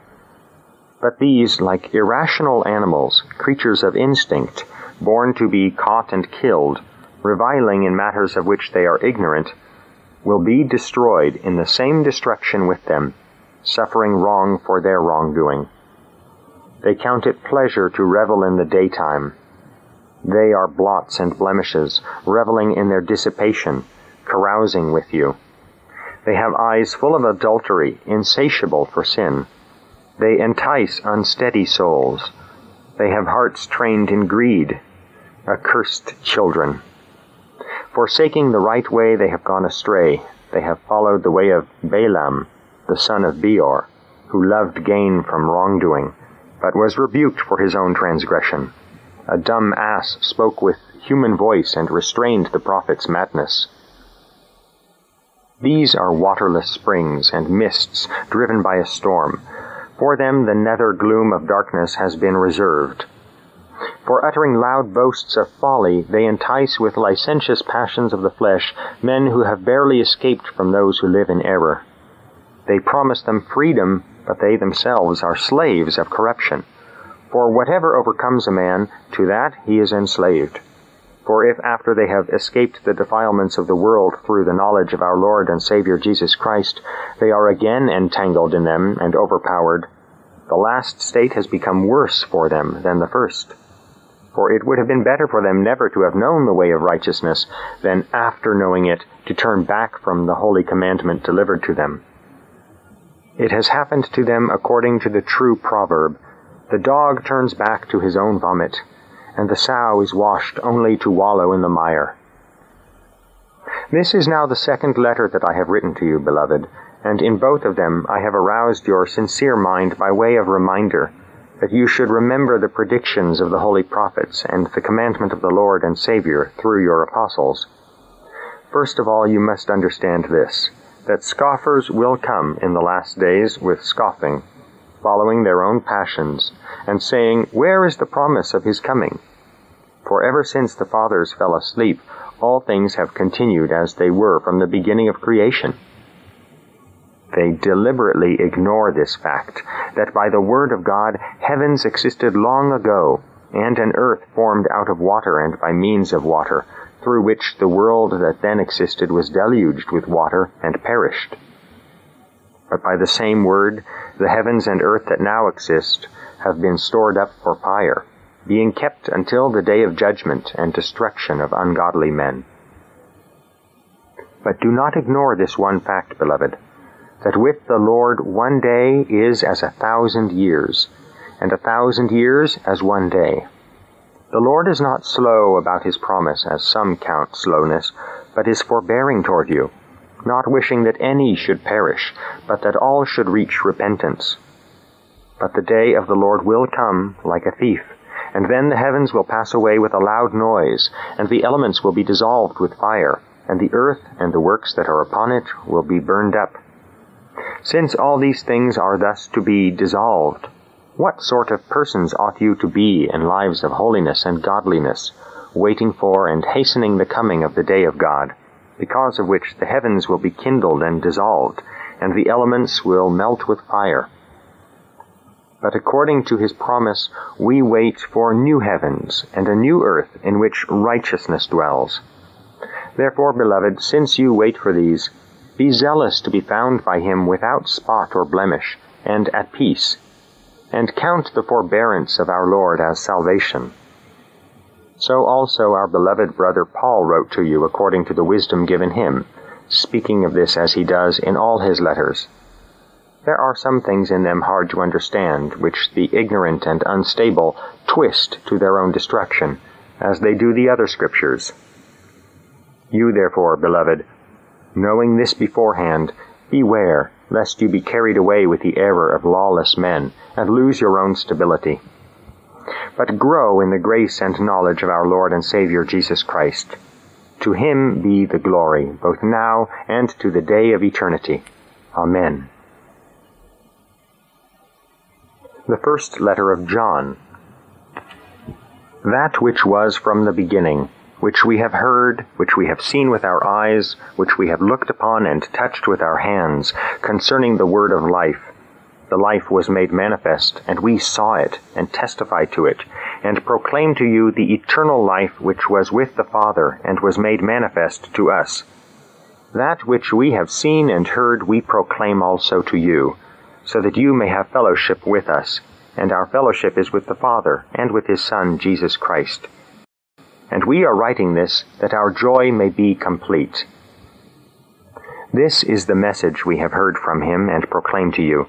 But these, like irrational animals, creatures of instinct, born to be caught and killed, reviling in matters of which they are ignorant, will be destroyed in the same destruction with them, suffering wrong for their wrongdoing. They count it pleasure to revel in the daytime, they are blots and blemishes, reveling in their dissipation, carousing with you. They have eyes full of adultery, insatiable for sin. They entice unsteady souls. They have hearts trained in greed, accursed children. Forsaking the right way, they have gone astray. They have followed the way of Balaam, the son of Beor, who loved gain from wrongdoing, but was rebuked for his own transgression. A dumb ass spoke with human voice and restrained the prophet's madness. These are waterless springs and mists driven by a storm. For them the nether gloom of darkness has been reserved. For uttering loud boasts of folly, they entice with licentious passions of the flesh men who have barely escaped from those who live in error. They promise them freedom, but they themselves are slaves of corruption. For whatever overcomes a man, to that he is enslaved. For if after they have escaped the defilements of the world through the knowledge of our Lord and Savior Jesus Christ, they are again entangled in them and overpowered, the last state has become worse for them than the first. For it would have been better for them never to have known the way of righteousness than after knowing it to turn back from the holy commandment delivered to them. It has happened to them according to the true proverb, the dog turns back to his own vomit, and the sow is washed only to wallow in the mire. This is now the second letter that I have written to you, beloved, and in both of them I have aroused your sincere mind by way of reminder that you should remember the predictions of the holy prophets and the commandment of the Lord and Savior through your apostles. First of all, you must understand this, that scoffers will come in the last days with scoffing following their own passions, and saying, Where is the promise of his coming? For ever since the fathers fell asleep, all things have continued as they were from the beginning of creation. They deliberately ignore this fact, that by the word of God heavens existed long ago, and an earth formed out of water and by means of water, through which the world that then existed was deluged with water and perished. But by the same word, the heavens and earth that now exist have been stored up for fire, being kept until the day of judgment and destruction of ungodly men. But do not ignore this one fact, beloved, that with the Lord one day is as a thousand years, and a thousand years as one day. The Lord is not slow about his promise, as some count slowness, but is forbearing toward you, not wishing that any should perish, but that all should reach repentance. But the day of the Lord will come like a thief, and then the heavens will pass away with a loud noise, and the elements will be dissolved with fire, and the earth and the works that are upon it will be burned up. Since all these things are thus to be dissolved, what sort of persons ought you to be in lives of holiness and godliness, waiting for and hastening the coming of the day of God, because of which the heavens will be kindled and dissolved, and the elements will melt with fire? But according to his promise, we wait for new heavens and a new earth in which righteousness dwells. Therefore, beloved, since you wait for these, be zealous to be found by him without spot or blemish, and at peace, and count the forbearance of our Lord as salvation. So also our beloved brother Paul wrote to you according to the wisdom given him, speaking of this as he does in all his letters. There are some things in them hard to understand, which the ignorant and unstable twist to their own destruction, as they do the other scriptures. You therefore, beloved, knowing this beforehand, beware lest you be carried away with the error of lawless men, and lose your own stability. But grow in the grace and knowledge of our Lord and Savior Jesus Christ. To him be the glory, both now and to the day of eternity. Amen the first letter of John. That which was from the beginning, which we have heard, which we have seen with our eyes, which we have looked upon and touched with our hands, concerning the word of life. The life was made manifest, and we saw it, and testified to it, and proclaimed to you the eternal life which was with the Father, and was made manifest to us. That which we have seen and heard we proclaim also to you so that you may have fellowship with us, and our fellowship is with the Father and with his Son, Jesus Christ. And we are writing this that our joy may be complete. This is the message we have heard from him and proclaim to you,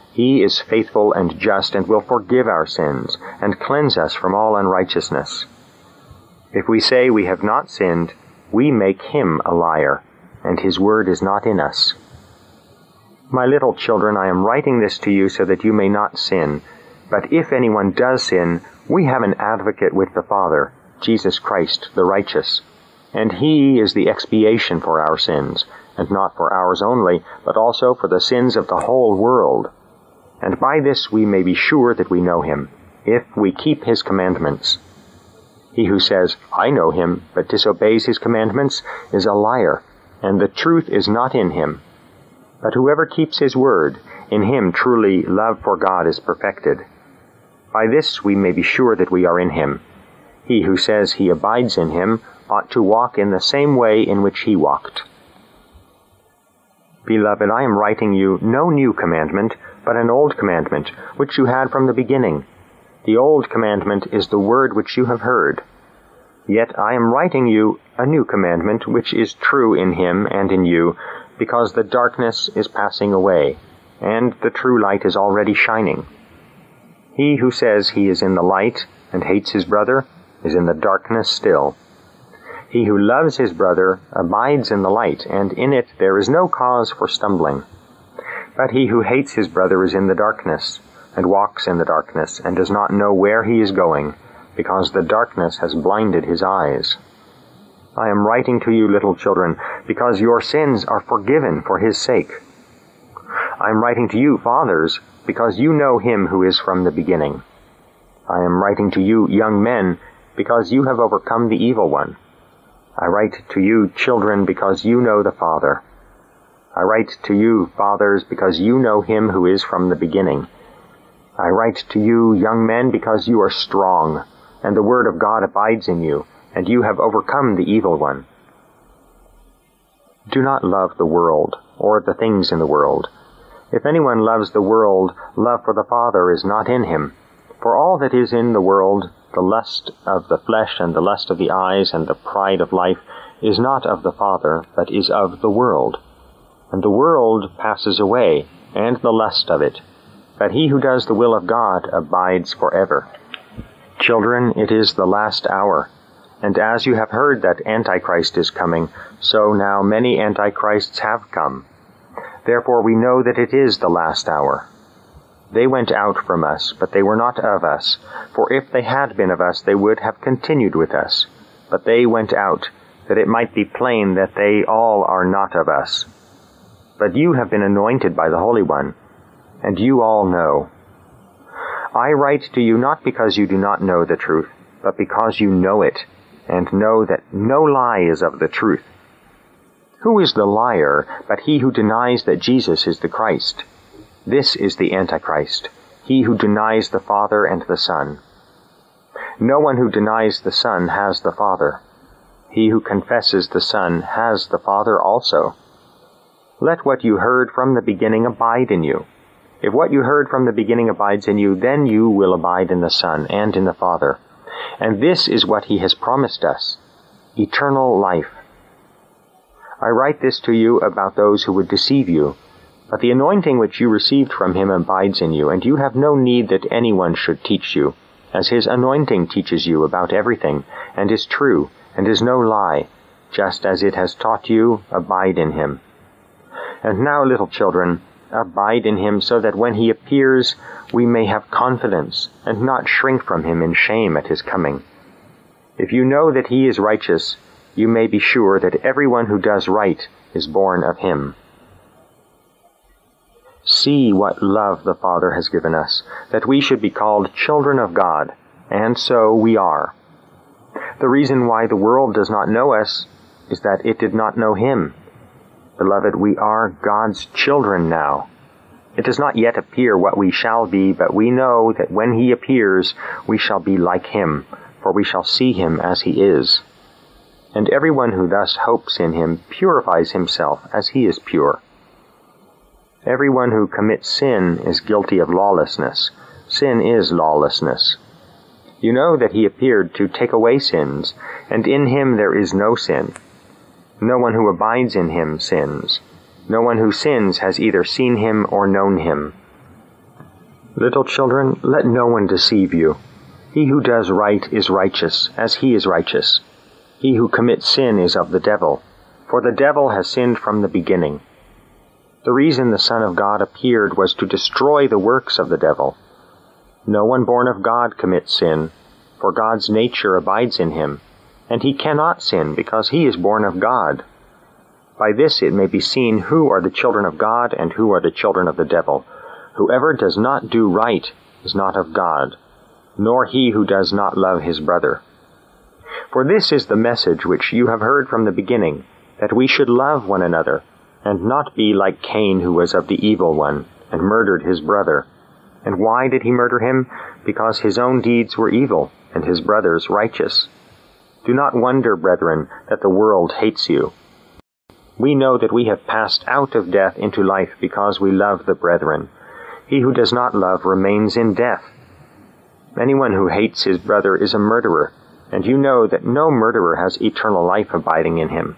he is faithful and just and will forgive our sins and cleanse us from all unrighteousness. If we say we have not sinned, we make him a liar, and his word is not in us. My little children, I am writing this to you so that you may not sin. But if anyone does sin, we have an advocate with the Father, Jesus Christ the righteous. And he is the expiation for our sins, and not for ours only, but also for the sins of the whole world. And by this we may be sure that we know him, if we keep his commandments. He who says, I know him, but disobeys his commandments, is a liar, and the truth is not in him. But whoever keeps his word, in him truly love for God is perfected. By this we may be sure that we are in him. He who says he abides in him ought to walk in the same way in which he walked. Beloved, I am writing you no new commandment, but an old commandment, which you had from the beginning. The old commandment is the word which you have heard. Yet I am writing you a new commandment, which is true in him and in you, because the darkness is passing away, and the true light is already shining. He who says he is in the light and hates his brother is in the darkness still. He who loves his brother abides in the light, and in it there is no cause for stumbling. But he who hates his brother is in the darkness, and walks in the darkness, and does not know where he is going, because the darkness has blinded his eyes. I am writing to you, little children, because your sins are forgiven for his sake. I am writing to you, fathers, because you know him who is from the beginning. I am writing to you, young men, because you have overcome the evil one. I write to you, children, because you know the Father. I write to you, fathers, because you know him who is from the beginning. I write to you, young men, because you are strong, and the word of God abides in you, and you have overcome the evil one. Do not love the world, or the things in the world. If anyone loves the world, love for the Father is not in him. For all that is in the world, the lust of the flesh and the lust of the eyes and the pride of life, is not of the Father, but is of the world. And the world passes away, and the lust of it but he who does the will of God abides forever. Children, it is the last hour. And as you have heard that Antichrist is coming, so now many Antichrists have come. Therefore we know that it is the last hour. They went out from us, but they were not of us. For if they had been of us, they would have continued with us. But they went out, that it might be plain that they all are not of us. But you have been anointed by the Holy One, and you all know. I write to you not because you do not know the truth, but because you know it, and know that no lie is of the truth. Who is the liar but he who denies that Jesus is the Christ? This is the Antichrist, he who denies the Father and the Son. No one who denies the Son has the Father. He who confesses the Son has the Father also. Let what you heard from the beginning abide in you. If what you heard from the beginning abides in you, then you will abide in the Son and in the Father. And this is what he has promised us eternal life. I write this to you about those who would deceive you. But the anointing which you received from him abides in you, and you have no need that anyone should teach you, as his anointing teaches you about everything, and is true, and is no lie, just as it has taught you, abide in him. And now, little children, abide in him so that when he appears we may have confidence and not shrink from him in shame at his coming. If you know that he is righteous, you may be sure that everyone who does right is born of him. See what love the Father has given us, that we should be called children of God, and so we are. The reason why the world does not know us is that it did not know him. Beloved, we are God's children now. It does not yet appear what we shall be, but we know that when he appears, we shall be like him, for we shall see him as he is. And everyone who thus hopes in him purifies himself as he is pure. Everyone who commits sin is guilty of lawlessness. Sin is lawlessness. You know that he appeared to take away sins, and in him there is no sin. No one who abides in him sins. No one who sins has either seen him or known him. Little children, let no one deceive you. He who does right is righteous, as he is righteous. He who commits sin is of the devil, for the devil has sinned from the beginning. The reason the Son of God appeared was to destroy the works of the devil. No one born of God commits sin, for God's nature abides in him and he cannot sin because he is born of God. By this it may be seen who are the children of God and who are the children of the devil. Whoever does not do right is not of God, nor he who does not love his brother. For this is the message which you have heard from the beginning, that we should love one another, and not be like Cain who was of the evil one, and murdered his brother. And why did he murder him? Because his own deeds were evil, and his brother's righteous. Do not wonder, brethren, that the world hates you. We know that we have passed out of death into life because we love the brethren. He who does not love remains in death. Anyone who hates his brother is a murderer, and you know that no murderer has eternal life abiding in him.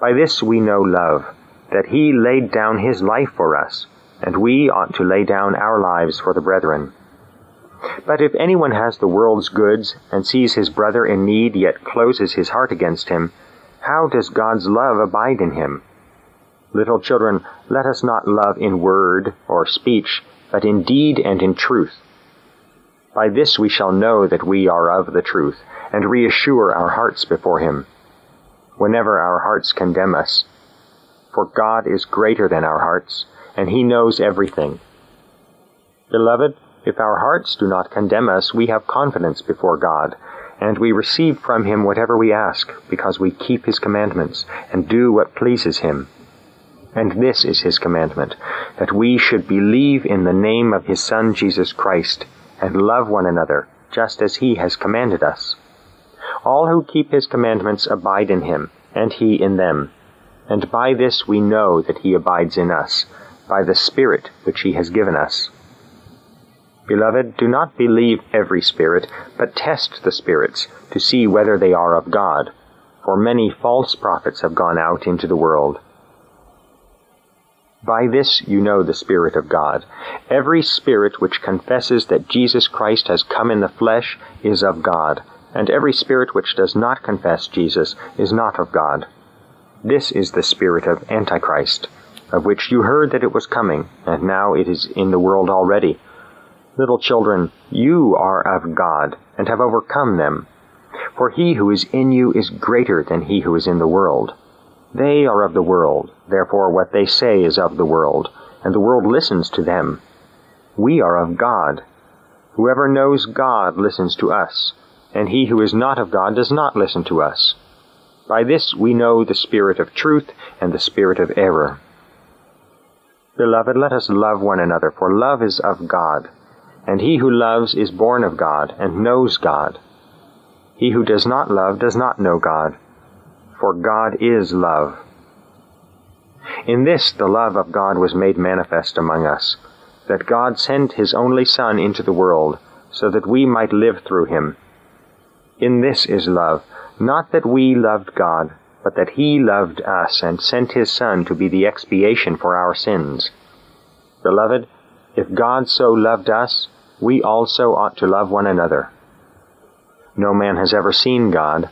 By this we know love, that he laid down his life for us, and we ought to lay down our lives for the brethren. But if anyone has the world's goods and sees his brother in need yet closes his heart against him, how does God's love abide in him? Little children, let us not love in word or speech, but in deed and in truth. By this we shall know that we are of the truth, and reassure our hearts before him, whenever our hearts condemn us. For God is greater than our hearts, and he knows everything. Beloved, if our hearts do not condemn us, we have confidence before God, and we receive from him whatever we ask, because we keep his commandments and do what pleases him. And this is his commandment, that we should believe in the name of his Son Jesus Christ, and love one another, just as he has commanded us. All who keep his commandments abide in him, and he in them. And by this we know that he abides in us, by the Spirit which he has given us. Beloved, do not believe every spirit, but test the spirits, to see whether they are of God. For many false prophets have gone out into the world. By this you know the Spirit of God. Every spirit which confesses that Jesus Christ has come in the flesh is of God, and every spirit which does not confess Jesus is not of God. This is the spirit of Antichrist, of which you heard that it was coming, and now it is in the world already. Little children, you are of God, and have overcome them. For he who is in you is greater than he who is in the world. They are of the world, therefore what they say is of the world, and the world listens to them. We are of God. Whoever knows God listens to us, and he who is not of God does not listen to us. By this we know the spirit of truth and the spirit of error. Beloved, let us love one another, for love is of God. And he who loves is born of God and knows God. He who does not love does not know God, for God is love. In this the love of God was made manifest among us, that God sent his only Son into the world, so that we might live through him. In this is love, not that we loved God, but that he loved us and sent his Son to be the expiation for our sins. Beloved, if God so loved us, we also ought to love one another. No man has ever seen God.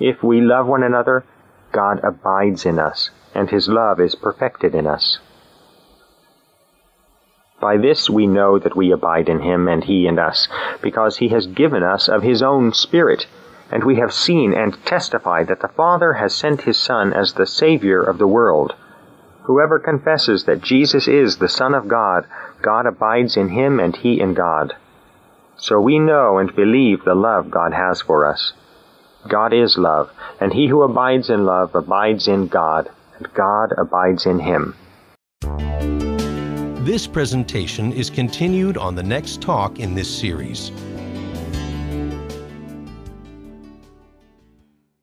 If we love one another, God abides in us, and his love is perfected in us. By this we know that we abide in him and he in us, because he has given us of his own Spirit, and we have seen and testified that the Father has sent his Son as the Savior of the world. Whoever confesses that Jesus is the Son of God, God abides in him and he in God. So we know and believe the love God has for us. God is love, and he who abides in love abides in God, and God abides in him. This presentation is continued on the next talk in this series.